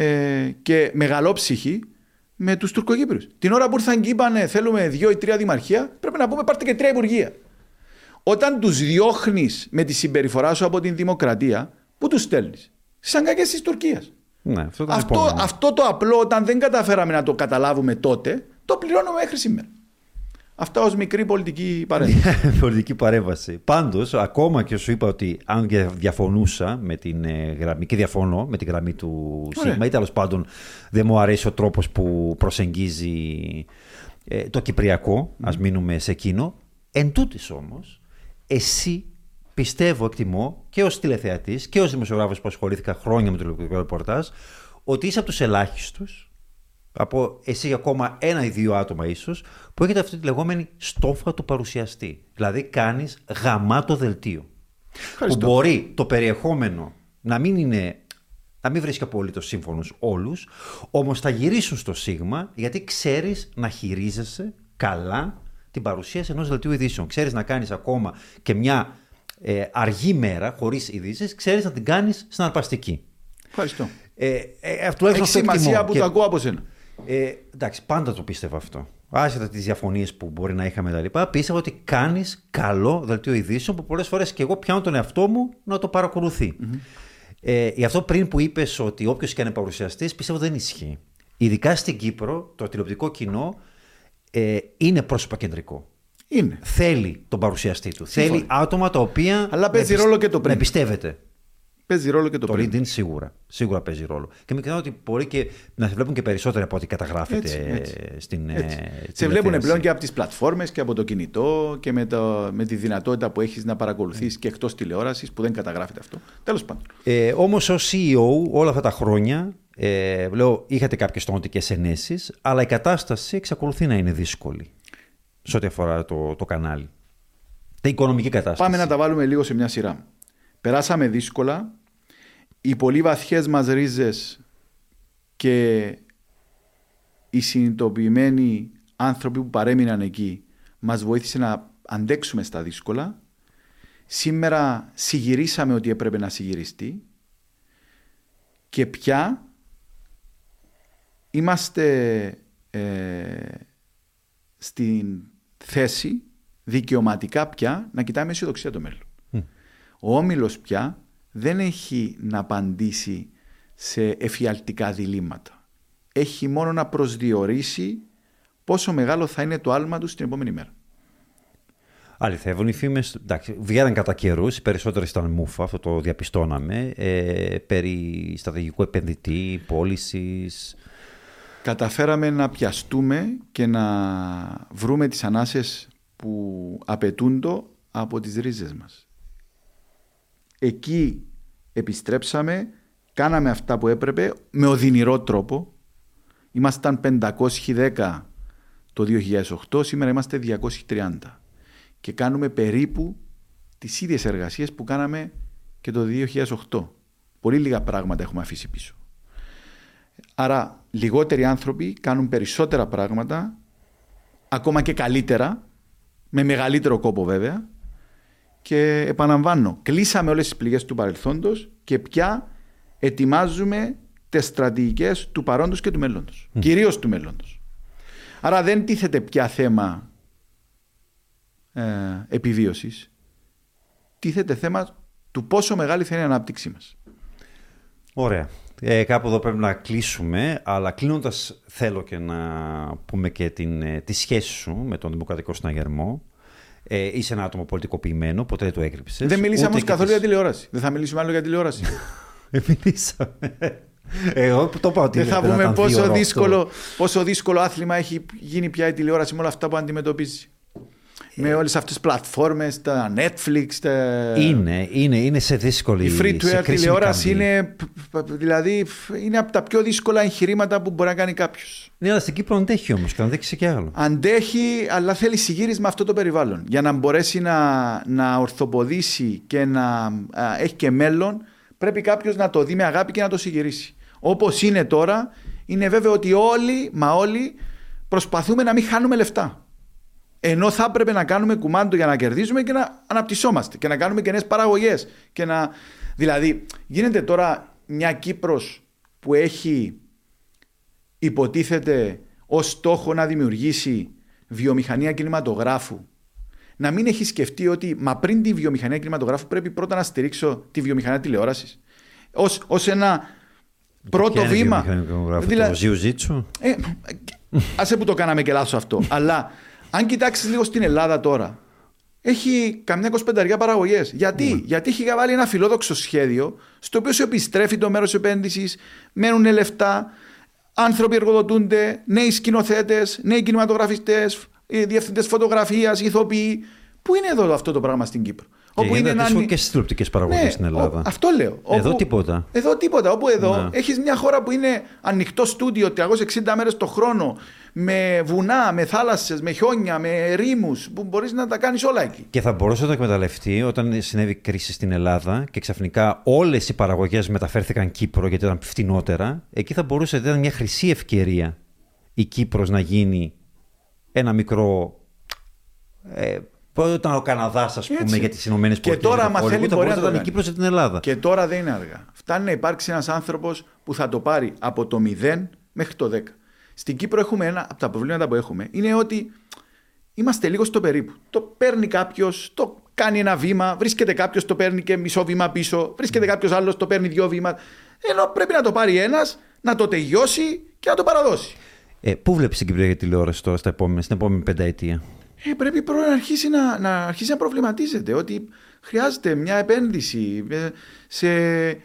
ε, και μεγαλόψυχοι με τους Τουρκοκύπριου. Την ώρα που ήρθαν και είπαν θέλουμε δύο ή τρία δημαρχία, πρέπει να πούμε πάρτε και τρία υπουργεία. Όταν τους διώχνεις με τη συμπεριφορά σου από την δημοκρατία, πού τους στέλνεις; Στις αγκαγιέ της Τουρκίας. Ναι, αυτό, ήταν Αυτό, επόμενο. αυτό το απλό, όταν δεν καταφέραμε να το καταλάβουμε τότε, το πληρώνουμε μέχρι σήμερα. Αυτά ως μικρή πολιτική (laughs) παρέμβαση. Πολιτική παρέμβαση. Πάντως, ακόμα και σου είπα ότι αν και διαφωνούσα με την ε, γραμμή, και διαφωνώ με την γραμμή του Ωραία. ΣΥΓΜΑ, ή τέλος πάντων δεν μου αρέσει ο τρόπος που προσεγγίζει ε, το Κυπριακό, ας μείνουμε σε εκείνο. Εν τούτης όμως, εσύ πιστεύω, εκτιμώ και ως τηλεθεατής και ως δημοσιογράφος που ασχολήθηκα χρόνια με το τηλεοπτικό ρεπορτάζ, ότι είσαι από τους ελάχιστους από εσύ ακόμα ένα ή δύο άτομα ίσως, που έχετε αυτή τη λεγόμενη στόφα του παρουσιαστή. Δηλαδή κάνεις γαμάτο δελτίο. Ευχαριστώ. Που μπορεί το περιεχόμενο να μην είναι να μην βρίσκει απολύτως σύμφωνου όλους, όμως θα γυρίσουν στο Σίγμα γιατί ξέρεις να χειρίζεσαι καλά την παρουσίαση ενός δελτίου ειδήσεων. Ξέρεις να κάνεις ακόμα και μια ε, αργή μέρα χωρίς ειδήσεις, ξέρεις να την κάνεις συναρπαστική. Ευχαριστώ. Ε, ε, αυτό Έχει αυτό εκτιμώ. σημασία που Και- το ακούω από σένα. Ε, εντάξει, πάντα το πίστευα αυτό. Άσχετα τις διαφωνίες που μπορεί να είχαμε τα λοιπά, πίστευα ότι κάνεις καλό δελτίο ειδήσεων που πολλές φορές και εγώ πιάνω τον εαυτό μου να το παρακολουθει Ε, γι' αυτό πριν που είπες ότι όποιος και αν είναι παρουσιαστής, πιστεύω δεν ισχύει. Ειδικά στην Κύπρο, το τηλεοπτικό κοινό ε, είναι πρόσωπα κεντρικό. Είναι. Θέλει τον παρουσιαστή του. Συμφωνώ. Θέλει άτομα τα οποία. Αλλά παίζει να επισ- ρόλο και το Να πριν. Εμπιστεύεται. Παίζει ρόλο και το, Το πριν. LinkedIn σίγουρα. Σίγουρα παίζει ρόλο. Και με κοιτάω ότι μπορεί και να σε βλέπουν και περισσότερο από ό,τι καταγράφεται Έτσι, έτσι. στην. ε, Έτσι. στην Σε βλέπουν τηλεθέαση. πλέον και από τις πλατφόρμες και από το κινητό και με, το, με τη δυνατότητα που έχεις να παρακολουθείς και εκτός τηλεόρασης που δεν καταγράφεται αυτό. Τέλος πάντων. Ε, Όμως, ως CEO, όλα αυτά τα χρόνια, ε, λέω, είχατε κάποιες τονωτικές ενέσεις, αλλά η κατάσταση εξακολουθεί να είναι δύσκολη σε ό,τι αφορά το, το κανάλι. Τα οικονομική κατάσταση. Πάμε να τα βάλουμε λίγο σε μια σειρά. Περάσαμε δύσκολα. Οι πολύ βαθιές μας ρίζες και οι συνειδητοποιημένοι άνθρωποι που παρέμειναν εκεί μας βοήθησε να αντέξουμε στα δύσκολα. Σήμερα συγυρίσαμε ότι έπρεπε να συγυριστεί και πια είμαστε ε, στην θέση δικαιωματικά πια να κοιτάμε αισιοδοξία το μέλλον. Ο Όμιλος πια δεν έχει να απαντήσει σε εφιαλτικά διλήμματα. Έχει μόνο να προσδιορίσει πόσο μεγάλο θα είναι το άλμα του στην επόμενη μέρα. Αληθεύουν οι φήμες. Βγαίναν κατά καιρούς, οι περισσότερε ήταν μούφα, αυτό το διαπιστώναμε. Ε, περί στρατηγικού επενδυτή, πώλησης. Καταφέραμε να πιαστούμε και να βρούμε τις ανάσες που απαιτούνται από τις ρίζες μας. Εκεί επιστρέψαμε, κάναμε αυτά που έπρεπε με οδυνηρό τρόπο. Ήμασταν 510 το 2008, σήμερα είμαστε 230 και κάνουμε περίπου τις ίδιες εργασίες που κάναμε και το 2008 Πολύ λίγα πράγματα έχουμε αφήσει πίσω. Άρα λιγότεροι άνθρωποι κάνουν περισσότερα πράγματα, ακόμα και καλύτερα, με μεγαλύτερο κόπο βέβαια. Και επαναλαμβάνω, κλείσαμε όλες τις πληγές του παρελθόντος και πια ετοιμάζουμε τις στρατηγικές του παρόντος και του μέλλοντος. Mm. Κυρίως του μέλλοντος. Άρα δεν τίθεται πια θέμα ε, επιβίωσης. Τίθεται θέμα του πόσο μεγάλη θα είναι η ανάπτυξή μας. Ωραία. Ε, κάπου εδώ πρέπει να κλείσουμε, αλλά κλείνοντας θέλω και να πούμε και την, ε, τη σχέση σου με τον Δημοκρατικό Συναγερμό. Ε, είσαι ένα άτομο πολιτικοποιημένο, ποτέ δεν το έκρυψες. Δεν μιλήσαμε όμως καθόλου για τηλεόραση. Δεν θα μιλήσουμε άλλο για τηλεόραση. (laughs) ε, μιλήσαμε. Εγώ που το είπα ότι Δεν θα πούμε πόσο δύσκολο, πόσο δύσκολο άθλημα έχει γίνει πια η τηλεόραση με όλα αυτά που αντιμετωπίζεις με όλες αυτές τις πλατφόρμες, τα Netflix, τα... Είναι, είναι, είναι σε δύσκολη Η free to air τηλεόραση είναι, δηλαδή, είναι από τα πιο δύσκολα εγχειρήματα που μπορεί να κάνει κάποιος. Ναι, αλλά στην Κύπρο αντέχει όμως και αντέχει και άλλο. Αντέχει, αλλά θέλει συγγύρισμα αυτό το περιβάλλον. Για να μπορέσει να, να ορθοποδήσει και να α, έχει και μέλλον, πρέπει κάποιος να το δει με αγάπη και να το συγγυρίσει. Όπως είναι τώρα, είναι βέβαιο ότι όλοι, μα όλοι, προσπαθούμε να μην χάνουμε λεφτά. Ενώ θα έπρεπε να κάνουμε κουμάντο για να κερδίζουμε και να αναπτυσσόμαστε και να κάνουμε και νέε παραγωγέ. Να... Δηλαδή, γίνεται τώρα μια Κύπρος που έχει υποτίθεται ως στόχο να δημιουργήσει βιομηχανία κινηματογράφου να μην έχει σκεφτεί ότι μα πριν τη βιομηχανία κινηματογράφου πρέπει πρώτα να στηρίξω τη βιομηχανία τηλεόρασης. Ω ένα πρώτο βήμα. Δηλαδή, το ε, άσε που το κάναμε και λάθος αυτό. Αλλά αν κοιτάξεις λίγο στην Ελλάδα τώρα, έχει καμιά 25 παραγωγές. Γιατί; Ναι. Γιατί έχει βάλει ένα φιλόδοξο σχέδιο στο οποίο σου επιστρέφει το μέρος επένδυσης, μένουν λεφτά, άνθρωποι εργοδοτούνται, νέοι σκηνοθέτες, νέοι κινηματογραφιστές, διευθυντές φωτογραφίας, ηθοποιοί. Πού είναι εδώ αυτό το πράγμα στην Κύπρο; Όπου είναι ένα... και στι τηλεοπτικές παραγωγές ναι, στην Ελλάδα. αυτό λέω. Εδώ όπου... τίποτα. Εδώ τίποτα. Όπου εδώ ναι. έχεις μια χώρα που είναι ανοιχτό στούντιο 360 μέρες το χρόνο, με βουνά, με θάλασσες, με χιόνια, με ρήμους, που μπορείς να τα κάνεις όλα εκεί. Και θα μπορούσε να το εκμεταλλευτεί όταν συνέβη κρίση στην Ελλάδα και ξαφνικά όλες οι παραγωγές μεταφέρθηκαν Κύπρο γιατί ήταν φτηνότερα. Εκεί θα μπορούσε να ήταν μια χρυσή ευκαιρία η Κύπρος να γίνει ένα μικρό ε, Πότε ήταν ο Καναδάς, ας πούμε, για τις Ηνωμένες Πολιτείες. Και τώρα, μα θέλει, μπορεί να ήταν η Κύπρο την Ελλάδα. Και τώρα δεν είναι αργά. Φτάνει να υπάρξει ένας άνθρωπος που θα το πάρει από το 0 μέχρι το 10. Στην Κύπρο έχουμε ένα από τα προβλήματα που έχουμε είναι ότι είμαστε λίγο στο περίπου. Το παίρνει κάποιος, το κάνει ένα βήμα, βρίσκεται κάποιος, το παίρνει και μισό βήμα πίσω, βρίσκεται κάποιος άλλος, το παίρνει δύο βήματα. Ενώ πρέπει να το πάρει ένας, να το τελειώσει και να το παραδώσει. Ε, πού βλέπεις την Κυπριακή τηλεόραση τώρα στα επόμενα, στην επόμενη πενταετία; Ε, πρέπει πρώτα να αρχίσει να, να, αρχίσει να προβληματίζεται ότι χρειάζεται μια επένδυση ε, σε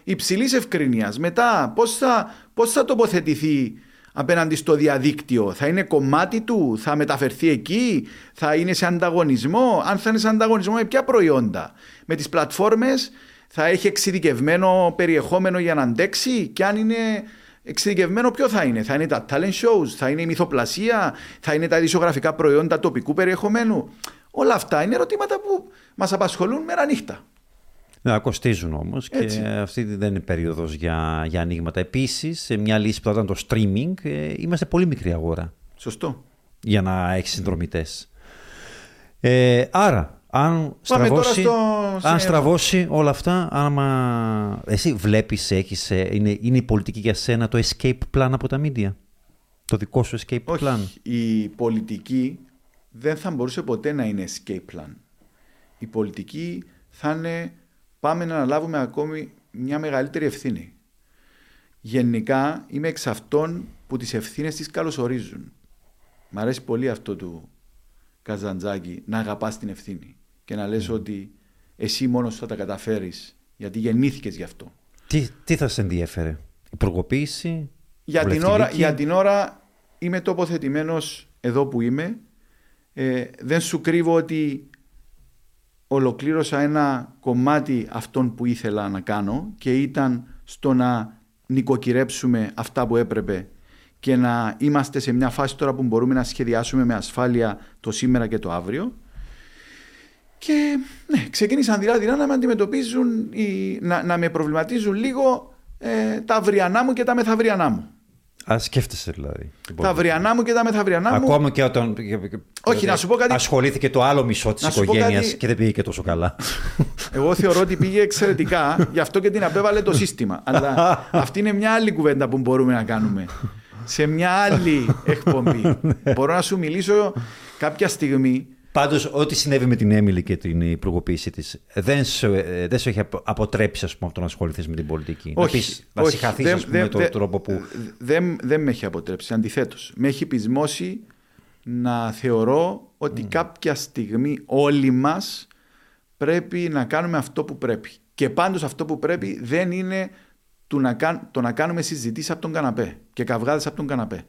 υψηλής ευκρινίας. Μετά πώς θα, πώς θα τοποθετηθεί απέναντι στο διαδίκτυο; Θα είναι κομμάτι του, θα μεταφερθεί εκεί, θα είναι σε ανταγωνισμό; Αν θα είναι σε ανταγωνισμό με ποια προϊόντα; Με τις πλατφόρμες; Θα έχει εξειδικευμένο περιεχόμενο για να αντέξει; Και αν είναι εξειδικευμένο ποιο θα είναι; Θα είναι τα talent shows, θα είναι η μυθοπλασία, θα είναι τα ειδησιογραφικά προϊόντα τοπικού περιεχομένου. Όλα αυτά είναι ερωτήματα που μας απασχολούν μέρα νύχτα. Να κοστίζουν όμως και αυτή δεν είναι περίοδος για, για ανοίγματα. Επίσης, σε μια λύση που ήταν το streaming, ε, είμαστε πολύ μικρή αγορά. Σωστό. Για να έχεις συνδρομητές. Ε, άρα, αν στραβώσει, στο... αν στραβώσει όλα αυτά, άμα εσύ βλέπεις, έχεις, ε, είναι, είναι η πολιτική για σένα το escape plan από τα media; Το δικό σου escape Όχι, plan; η πολιτική δεν θα μπορούσε ποτέ να είναι escape plan. Η πολιτική θα είναι πάμε να αναλάβουμε ακόμη μια μεγαλύτερη ευθύνη. Γενικά είμαι εξ αυτών που τις ευθύνες τις καλωσορίζουν. Μ' αρέσει πολύ αυτό του Καζαντζάκη να αγαπάς την ευθύνη και να λες ότι εσύ μόνος θα τα καταφέρεις γιατί γεννήθηκες γι' αυτό. Τι, τι θα σε ενδιαφέρε, υπουργοποίηση, για την, ώρα, για την ώρα είμαι τοποθετημένος εδώ που είμαι. Ε, δεν σου κρύβω ότι ολοκλήρωσα ένα κομμάτι αυτών που ήθελα να κάνω και ήταν στο να νοικοκυρέψουμε αυτά που έπρεπε και να είμαστε σε μια φάση τώρα που μπορούμε να σχεδιάσουμε με ασφάλεια το σήμερα και το αύριο Και ναι, ξεκίνησαν δηλαδή να με αντιμετωπίζουν, ή, να, να με προβληματίζουν λίγο ε, τα αυριανά μου και τα μεθαυριανά μου. Α, σκέφτεσαι δηλαδή. Τα αυριανά μου και τα μεθαυριανά μου. Ακόμα και όταν. Όχι, να σου πω κάτι. Ασχολήθηκε το άλλο μισό της Να σου πω οικογένειας κάτι. και δεν πήγε και τόσο καλά. Εγώ θεωρώ ότι πήγε εξαιρετικά, γι' αυτό και την απέβαλε το σύστημα. Αλλά (laughs) αυτή είναι μια άλλη κουβέντα που μπορούμε να κάνουμε. Σε μια άλλη εκπομπή. (laughs) Μπορώ να σου μιλήσω κάποια στιγμή. Πάντως, ό,τι συνέβη με την Έμιλη και την υπουργοποίησή της δεν, σου- ε, δεν σε έχει απο- αποτρέψει ας πούμε, από το να ασχοληθείς με την πολιτική. να, Όχι, πεις, να όχι, συγχαθείς, δεν- ας πούμε, δεν- τον δεν- τρόπο που. Δεν, δεν με έχει αποτρέψει. Αντιθέτως, με έχει πεισμώσει να θεωρώ ότι κάποια στιγμή όλοι μας πρέπει να κάνουμε αυτό που πρέπει. Και πάντως αυτό που πρέπει δεν είναι το να, κάν- το να κάνουμε συζητήσεις από τον καναπέ και καυγάδες από τον καναπέ.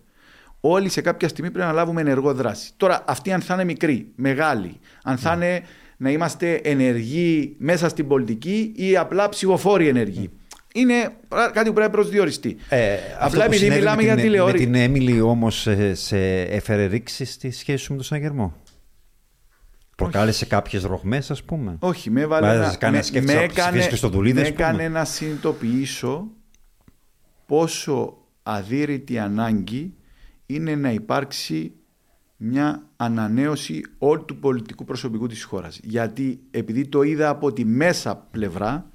Όλοι σε κάποια στιγμή πρέπει να λάβουμε ενεργό δράση. Τώρα, αυτή αν θα είναι μικρή, μεγάλη, αν θα είναι να είμαστε ενεργοί μέσα στην πολιτική ή απλά ψηφοφόροι ενεργοί. Είναι κάτι που πρέπει να προσδιοριστεί. Ε, αυτό Απλά που επειδή συνέβη μιλάμε με για την, τηλεόραση. Με την Έμιλη όμως σε έφερε ρήξη στη σχέση σου με τον συναγερμό. Προκάλεσε κάποιες ρογμέ, ας πούμε. Όχι, με έβαλε Μα να, σας κάνει να σκέφτεσαι να ψηφίσεις και στο Δουλίδη, με ας πούμε; έκανε να συνειδητοποιήσω πόσο αδύρυτη ανάγκη είναι να υπάρξει μια ανανέωση όλου του πολιτικού προσωπικού της χώρας. Γιατί επειδή το είδα από τη μέσα πλευρά,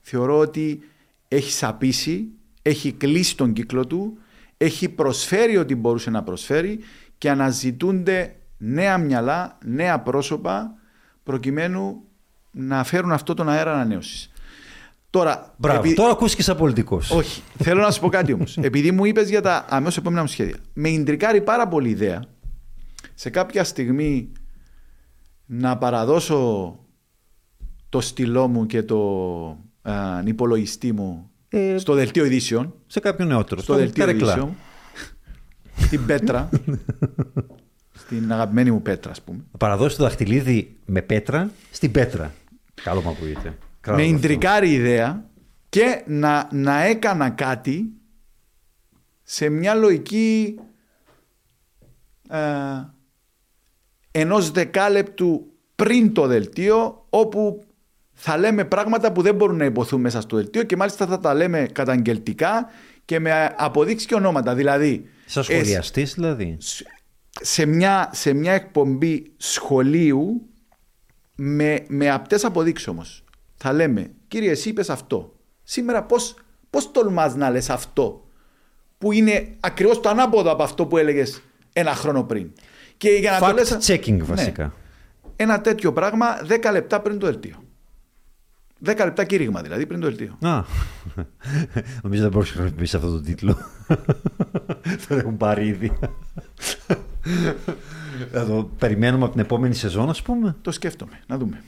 θεωρώ ότι έχει σαπίσει, έχει κλείσει τον κύκλο του, έχει προσφέρει ό,τι μπορούσε να προσφέρει και αναζητούνται νέα μυαλά, νέα πρόσωπα προκειμένου να φέρουν αυτό τον αέρα ανανέωσης. Τώρα, Μπράβο, επει- τώρα ακούστηκε σαν πολιτικός. όχι. Θέλω να σου πω κάτι όμως. (laughs) Επειδή μου είπες για τα αμέσως επόμενα μου σχέδια. Με ιντρικάρει πάρα πολύ η ιδέα σε κάποια στιγμή να παραδώσω το στυλό μου και το α, υπολογιστή μου Ε, στο δελτίο ειδήσεων. Σε κάποιον νεότερο. Στο στον δελτίο Καρεκλά. ειδήσεων. στην Πέτρα. στην αγαπημένη μου Πέτρα, ας πούμε. Να παραδώσει το δαχτυλίδι με πέτρα στην πέτρα. Καλό μου ακούγεται. Κράτα με το αυτός. ιντρικάρει η ιδέα και να, να έκανα κάτι σε μια λογική ε, ενός δεκάλεπτου πριν το δελτίο όπου θα λέμε πράγματα που δεν μπορούν να υποθούν μέσα στο δελτίο και μάλιστα θα τα λέμε καταγγελτικά και με αποδείξει και ονόματα. Δηλαδή, Σαν ε, σχολιαστής δηλαδή. σε μια, σε μια εκπομπή σχολείου με, με απτές αποδείξεις όμως. Θα λέμε, κύριε εσύ είπες αυτό. Σήμερα πώς, πώς τολμάς να λες αυτό που είναι ακριβώς το ανάποδο από αυτό που έλεγες ένα χρόνο πριν. Και για να το Fact λες, checking Ναι. βασικά. ένα τέτοιο πράγμα 10 λεπτά πριν το δελτίο. 10 λεπτά κήρυγμα δηλαδή πριν το δελτίο. Α, (laughs) νομίζω δεν μπορούσε να χρησιμοποιήσεις αυτό τον τίτλο. (laughs) Τον έχουν πάρει ήδη. (laughs) Θα το περιμένουμε από την επόμενη σεζόν, ας πούμε. Το σκέφτομαι. Να δούμε.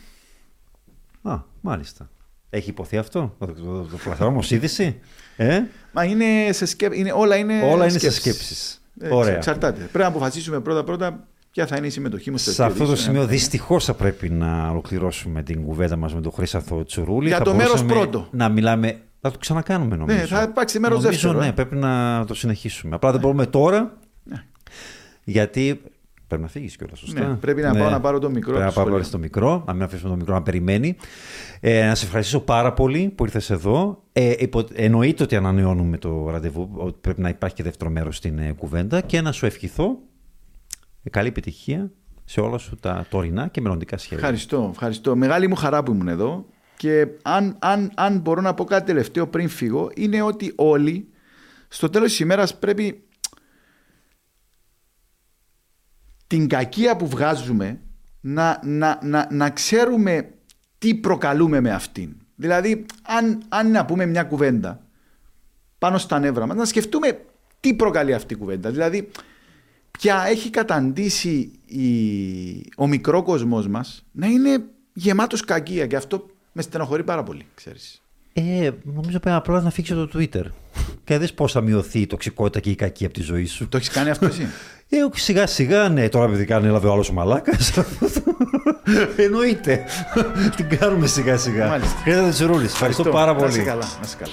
Α, μάλιστα. Έχει υποθεί αυτό; Θα το, το, το, το πλαθαρώ ως είδηση. Ε; Μα είναι σε σκέψη. Είναι, όλα είναι Όλα είναι σε σκέψεις. σκέψεις. Ε, Ωραία. Εξαρτάται. Πρέπει να αποφασίσουμε πρώτα-πρώτα ποια θα είναι η συμμετοχή μου στο Σε αυτό το δελτίο σημείο ειδήσεων. δυστυχώς θα πρέπει να ολοκληρώσουμε την κουβέντα μας με τον Χρήσαθο Τσουρούλη. Για Θα το μέρος μπορούσαμε πρώτο. Να μιλάμε. Θα το ξανακάνουμε νομίζω. Ναι, θα υπάρξει μέρος νομίζω, δεύτερο, Ναι, ε. πρέπει να το συνεχίσουμε. Απλά δεν μπορούμε τώρα. Ναι. Γιατί. Πρέπει να φύγει κιόλας, σωστά. Ναι, πρέπει να πάω να πάρω το μικρό Πρέπει να από το πάω σχολείο. το μικρό, να μην αφήσουμε το μικρό να περιμένει. Ε, να σε ευχαριστήσω πάρα πολύ που ήρθες εδώ. Ε, υπο, εννοείται ότι ανανεώνουμε το ραντεβού, ότι πρέπει να υπάρχει και δεύτερο μέρος στην ε, κουβέντα και να σου ευχηθώ ε, καλή επιτυχία σε όλα σου τα τωρινά και μελλοντικά σχέδια. Ευχαριστώ, ευχαριστώ. Μεγάλη μου χαρά που ήμουν εδώ. Και αν, αν, αν μπορώ να πω κάτι τελευταίο πριν φύγω, είναι ότι όλοι στο τέλος της ημέρας πρέπει την κακία που βγάζουμε να, να, να, να ξέρουμε τι προκαλούμε με αυτήν. Δηλαδή, αν, αν να πούμε μια κουβέντα πάνω στα νεύρα μας, να σκεφτούμε τι προκαλεί αυτή η κουβέντα. Δηλαδή, πια έχει καταντήσει η... ο μικρό κόσμος μας να είναι γεμάτος κακία και αυτό με στενοχωρεί πάρα πολύ, ξέρεις. Ε, νομίζω πρέπει απλά να φύγεις το Twitter. (laughs) Και δεις πώς θα μειωθεί η τοξικότητα και η κακία από τη ζωή σου. Το έχεις κάνει αυτό εσύ; (laughs) Ε, όχι, σιγά σιγά, ναι, τώρα επειδή κάνει έλαβε ο άλλος ο μαλάκας. (laughs) Εννοείται. (laughs) Την κάνουμε σιγά σιγά. Μάλιστα. Χρειάζεται Τσουρούλης. Ευχαριστώ πάρα Να είσαι πολύ. καλά, να είσαι καλά.